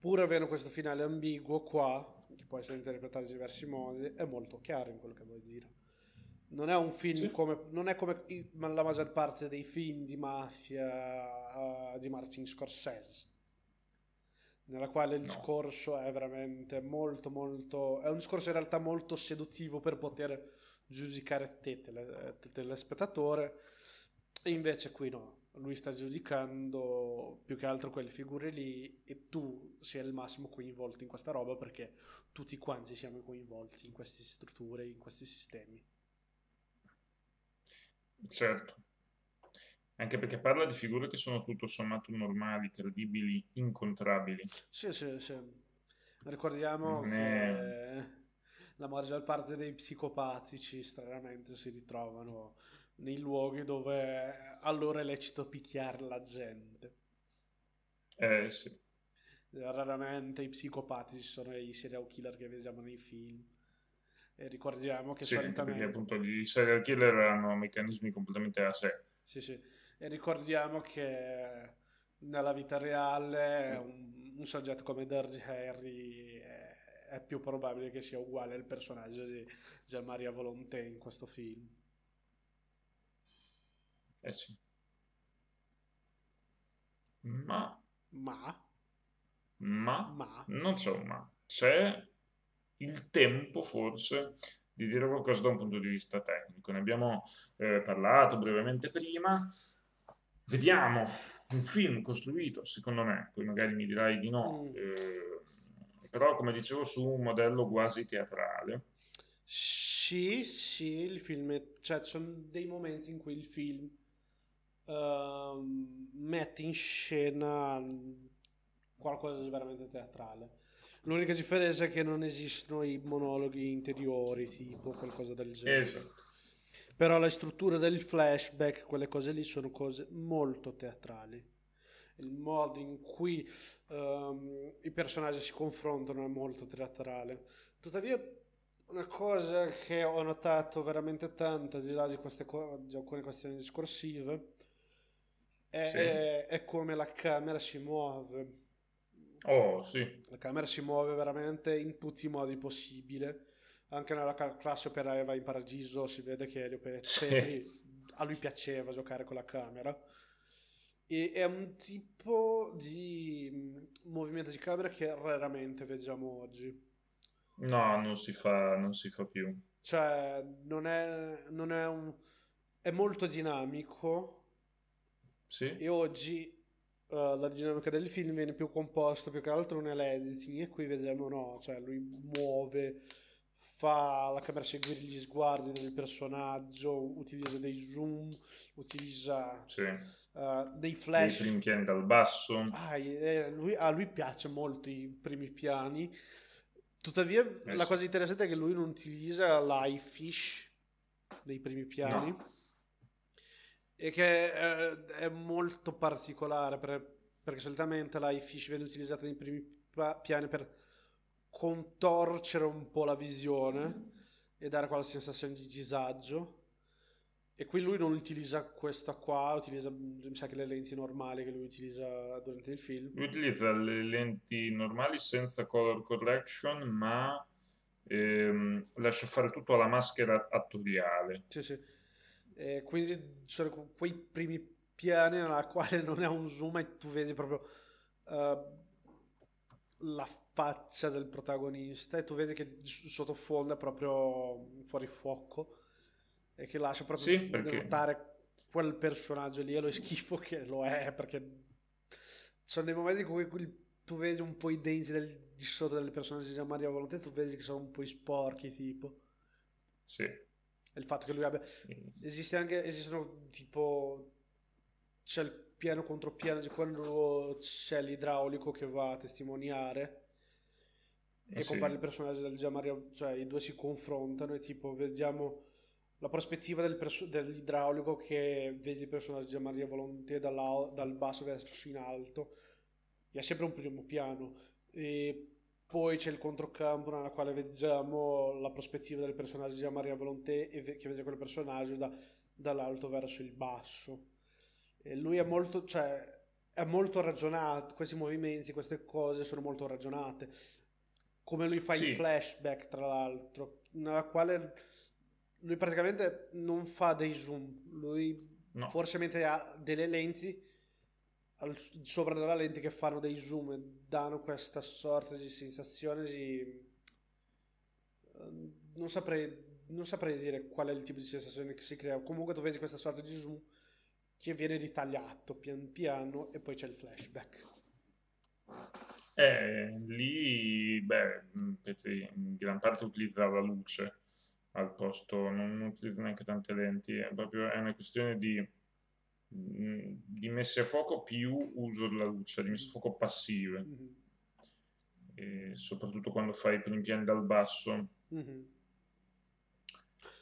pur avendo questo finale ambiguo qua, che può essere interpretato in diversi modi, è molto chiaro in quello che vuoi dire. Non è un film Sì. come, non è come la maggior parte dei film di mafia eh, di Martin Scorsese, nella quale il No. discorso è veramente molto, molto, è un discorso in realtà molto seduttivo per poter giudicare te- telespettatore, e invece qui no, lui sta giudicando più che altro quelle figure lì e tu sei al massimo coinvolto in questa roba perché tutti quanti siamo coinvolti in queste strutture, in questi sistemi. certo. Anche perché parla di figure che sono tutto sommato normali, credibili, incontrabili. Sì, sì, sì. Ricordiamo Non che la maggior parte dei psicopatici stranamente si ritrovano nei luoghi dove allora è lecito picchiare la gente. Eh sì, Raramente i psicopatici sono i serial killer che vediamo nei film. E ricordiamo che sì, anche perché solitamente... appunto i serial killer hanno meccanismi completamente a sé. Sì, sì. E ricordiamo che nella vita reale un, un soggetto come Dirge Harry è, è più probabile che sia uguale al personaggio di Gianmaria Volonté in questo film. Eh sì. Ma, Ma, ma, ma, non c'è un ma. C'è il tempo forse di dire qualcosa da un punto di vista tecnico. Ne abbiamo eh, parlato brevemente prima. Vediamo un film costruito, secondo me, poi magari mi dirai di no, Mm. eh, però come dicevo su un modello quasi teatrale. sì, sì, il film, è- cioè ci sono dei momenti in cui il film ehm, mette in scena qualcosa di veramente teatrale. L'unica differenza è che non esistono i monologhi interiori, tipo qualcosa del genere. Esatto. Però la struttura del flashback, quelle cose lì sono cose molto teatrali. Il modo in cui ehm, i personaggi si confrontano è molto teatrale. Tuttavia, una cosa che ho notato veramente tanto, al di là di, queste di alcune questioni discorsive, è, Sì. è- è come la camera si muove. Oh, sì. La camera si muove veramente in tutti i modi possibili. Anche nella classe operaia va in paradiso si vede che Elio Pe- Sì. A lui piaceva giocare con la camera. E è un tipo di mh, movimento di camera che raramente vediamo oggi. No, non si fa, non si fa più. Cioè, non è, non è un... è molto dinamico Sì? e oggi eh, la dinamica del film viene più composta più che altro nell'editing e qui vediamo no, cioè lui muove, fa la camera seguire gli sguardi del personaggio, utilizza dei zoom, utilizza Sì. eh, dei Dei flash. primi piani dal basso. Ah, eh, lui- a lui piace molto i primi piani. Tuttavia, la Eh sì. cosa interessante è che lui non utilizza l'iFish dei primi piani. No. E che eh, è molto particolare per- perché solitamente la fish viene utilizzata nei primi piani per contorcere un po' la visione e dare quella sensazione di disagio. E qui lui non utilizza questa qua, utilizza, mi sa che le lenti normali che lui utilizza durante il film. Lui utilizza le lenti normali senza color correction, ma ehm, lascia fare tutto alla maschera attoriale. Sì, sì. E quindi sono que- quei primi piani nella quale non è un zoom e tu vedi proprio eh, la faccia del protagonista e tu vedi che sottofondo è proprio fuori fuoco e che lascia proprio Sì, perché- denotare quel personaggio lì e lo schifo che lo è perché sono dei momenti in cui cui tu vedi un po' i denti del- di sotto delle persone di Gian Maria Volonté tu vedi che sono un po' sporchi tipo Sì. Il fatto che lui abbia Esiste anche, esistono tipo, c'è il piano contropiano di quando c'è l'idraulico che va a testimoniare e Sì. compare il personaggio del Gianmaria, cioè i due si confrontano e tipo vediamo la prospettiva del perso- dell'idraulico che vede il personaggio di Gianmaria Volonté dal basso verso in alto. E è sempre un primo piano. E poi c'è il controcampo nella quale vediamo la prospettiva del personaggio di Maria Volonté e che vede quel personaggio da- dall'alto verso il basso. E lui è molto, cioè, è molto ragionato, questi movimenti, queste cose sono molto ragionate. Come lui fa Sì. il flashback, tra l'altro, nella quale lui praticamente non fa dei zoom, lui No. forse mette ha delle lenti al sopra della lente che fanno dei zoom e danno questa sorta di sensazione di eh, non saprei non saprei dire qual è il tipo di sensazione che si crea. Comunque tu vedi questa sorta di zoom che viene ritagliato pian piano e poi c'è il flashback. Eh, lì, beh, Petri in gran parte utilizza la luce al posto, non, utilizza neanche tante lenti, è proprio è una questione di, di messe a fuoco più uso della luce, di messe a fuoco passive, Mhm, e soprattutto quando fai i primi piani dal basso, mhm.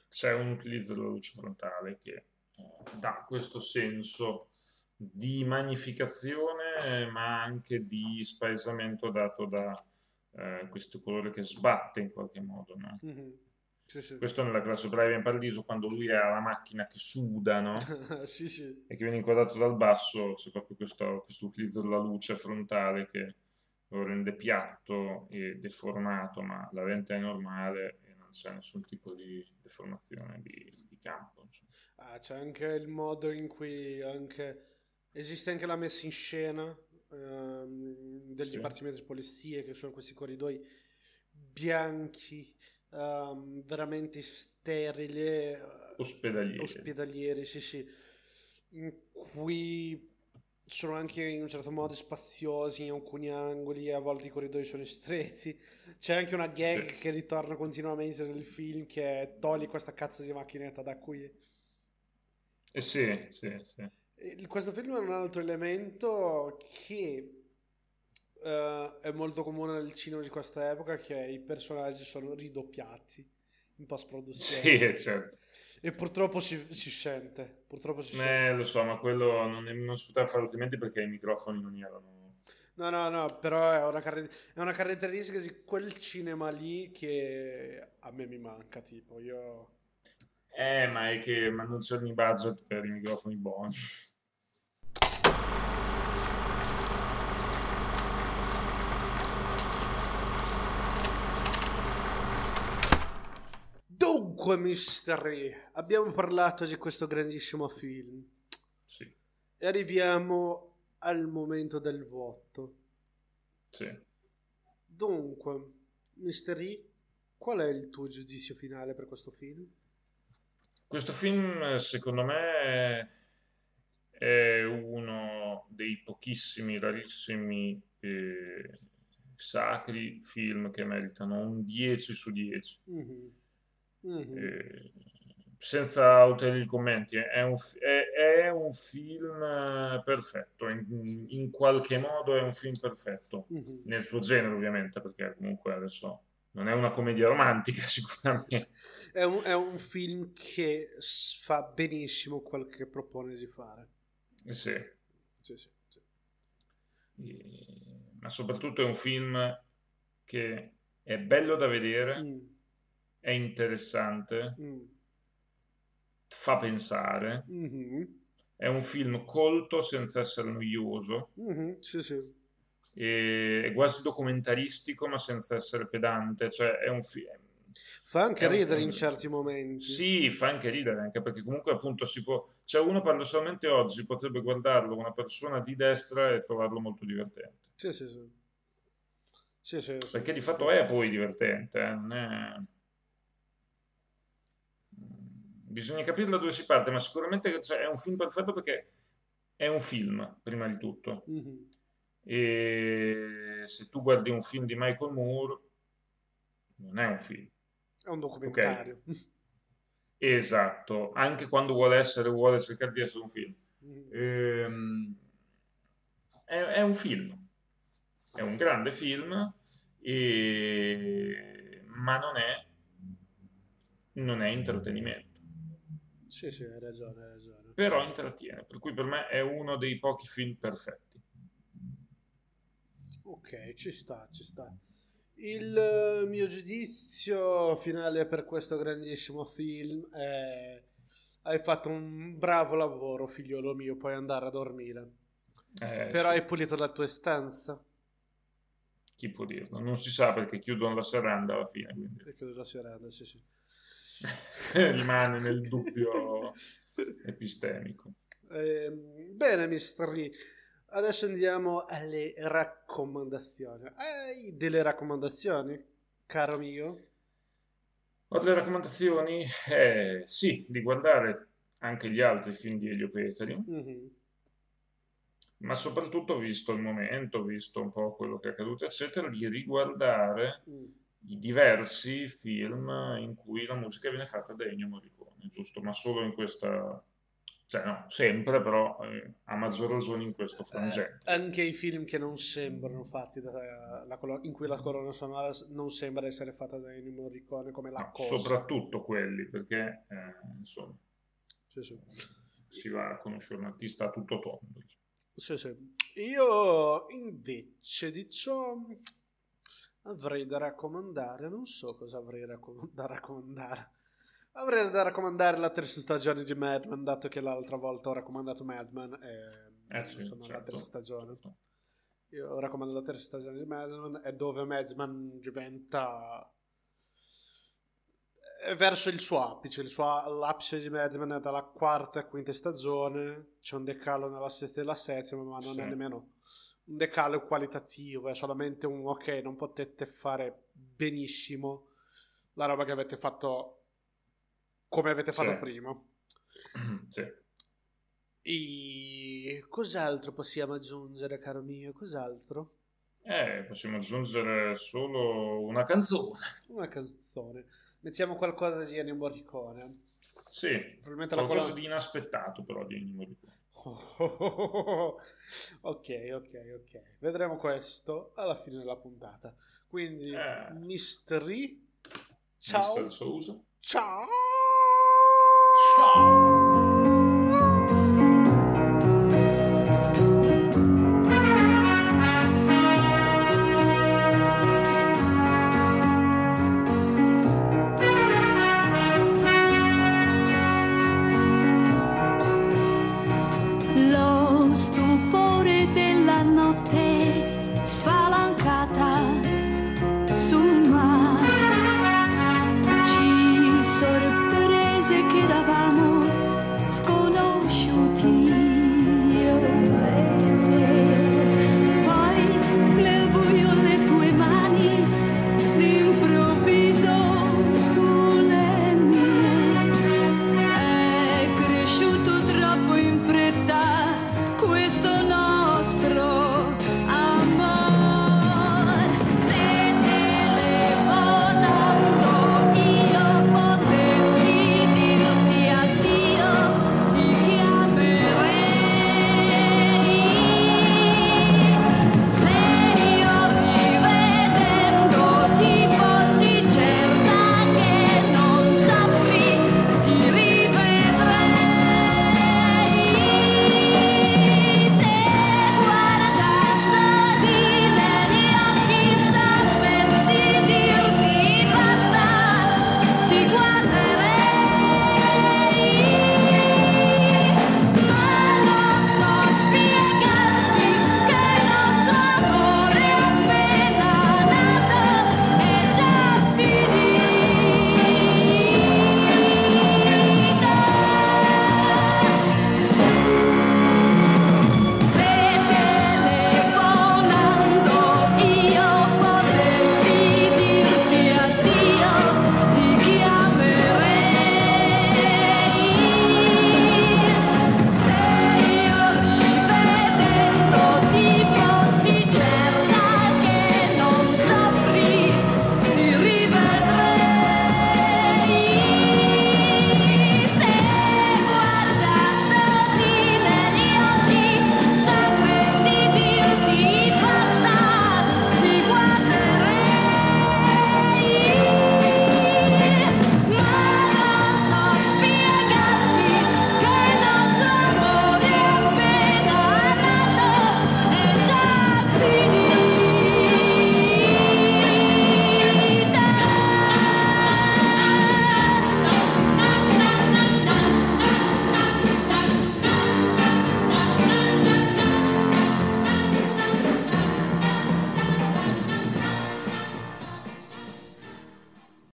c'è un utilizzo della luce frontale che eh, dà questo senso di magnificazione, ma anche di spaesamento dato da eh, questo colore che sbatte in qualche modo. no? Mhm. Sì, sì. Questo nella classe operaia in paradiso, quando lui ha la macchina che suda no? sì, sì. e che viene inquadrato dal basso, c'è proprio questo, questo utilizzo della luce frontale che lo rende piatto e deformato, ma la lente è normale e non c'è nessun tipo di deformazione di, di campo. Ah, c'è anche il modo in cui anche... esiste anche la messa in scena ehm, del Sì. Dipartimento di Polizia, che sono questi corridoi bianchi, ehm, veramente sterili, eh, Ospedalieri. ospedalieri, sì, sì, in cui sono anche in un certo modo spaziosi in alcuni angoli, a volte i corridoi sono stretti. C'è anche una gag Sì. che ritorna continuamente nel film che è togli questa cazzo di macchinetta da qui. Eh sì, sì, sì. Questo film ha un altro elemento che eh, è molto comune nel cinema di questa epoca, che i personaggi sono ridoppiati in post-produzione. Sì, certo. E purtroppo si, si sente, purtroppo si sente. Eh, lo so, ma quello non, è- non si poteva fare altrimenti perché i microfoni non erano... No, no, no, però è una, car- è una caratteristica di quel cinema lì che a me mi manca, tipo, io... Eh, ma è che ma non c'erano i budget per i microfoni buoni. Dunque, Mystery, abbiamo parlato di questo grandissimo film Sì, e arriviamo al momento del voto. sì. Dunque, Mystery, qual è il tuo giudizio finale per questo film? Questo film, secondo me, è uno dei pochissimi, rarissimi, eh, sacri film che meritano un 10 su 10. Mhm. Mhm. Eh, senza ulteriori commenti, è un, è- è un film perfetto, in, in qualche modo è un film perfetto, Mhm. nel suo genere ovviamente, perché comunque adesso non è una commedia romantica sicuramente. È un, è un film che fa benissimo quello che propone di fare. Eh sì. Sì, sì, sì. E- ma soprattutto è un film che è bello da vedere, Mm, è interessante, mm, fa pensare, mhm, è un film colto senza essere noioso, mhm, Sì, sì. è quasi documentaristico ma senza essere pedante, cioè è un film... Fa anche È un- ridere è in un- certi momenti. Sì, fa anche ridere, anche perché comunque appunto si può... Cioè uno paradossalmente oggi potrebbe guardarlo una persona di destra e trovarlo molto divertente. Sì, sì, sì. Sì, sì, Perché di fatto è poi divertente, eh, non è... Bisogna capire da dove si parte, ma sicuramente cioè, è un film perfetto perché è un film, prima di tutto. Mhm. E se tu guardi un film di Michael Moore, non è un film. È un documentario. Esatto, anche quando vuole essere, vuole cercare di essere un film. Mhm. Ehm, è, è un film, è un grande film, e- ma non è, non è intrattenimento. Sì, sì, hai ragione, hai ragione. Però intrattiene, per cui per me è uno dei pochi film perfetti. Ok, ci sta, ci sta. Il eh, mio giudizio finale per questo grandissimo film è... Hai fatto un bravo lavoro, figliolo mio, puoi andare a dormire. Eh, Però sì, hai pulito la tua stanza. chi può dirlo? Non si sa perché chiudono la serranda alla fine, quindi E chiudo la serata, sì, sì. rimane nel dubbio epistemico. Ehm, bene. Lee. Adesso andiamo alle raccomandazioni. Hai delle raccomandazioni, caro mio? Ho delle raccomandazioni? Eh, sì, di guardare anche gli altri film di Elio Petri, Mhm. ma soprattutto, visto il momento, visto un po' quello che è accaduto, eccetera, di riguardare Mm. I diversi film in cui la musica viene fatta da Ennio Morricone, giusto? Ma solo in questa... Cioè, no, sempre, però eh, a maggior ragione in questo frangente. Eh, anche i film che non sembrano fatti da, la colo- in cui la colonna sonora non sembra essere fatta da Ennio Morricone come la No, cosa. soprattutto quelli, perché, eh, insomma, Sì, sì. si va a conoscere un artista a tutto tondo. Sì, sì. Io invece di ciò avrei da raccomandare, non so cosa avrei raccom- da raccomandare. Avrei da raccomandare la terza stagione di Mad Men, dato che l'altra volta ho raccomandato Mad Men e Eh sì, la certo. terza stagione. Io raccomando la terza stagione di Mad Men, è dove Mad Men diventa è verso il suo apice, il suo, l'apice di Mad Men è dalla quarta a quinta stagione, c'è un decalo nella sesta e la settima, ma non Sì. è nemmeno un decalo qualitativo, è solamente un ok, non potete fare benissimo la roba che avete fatto come avete fatto Sì. prima. sì. E cos'altro possiamo aggiungere, caro mio? Cos'altro? Eh, possiamo aggiungere solo una canzone. Una canzone. Mettiamo qualcosa di Ennio Morricone. Sì, Probabilmente la qualcosa colonna... di inaspettato però di Ennio Morricone. ok, ok, ok. Vedremo questo alla fine della puntata. Quindi, Eh. Mystery. Ciao. Ciao. Ciao!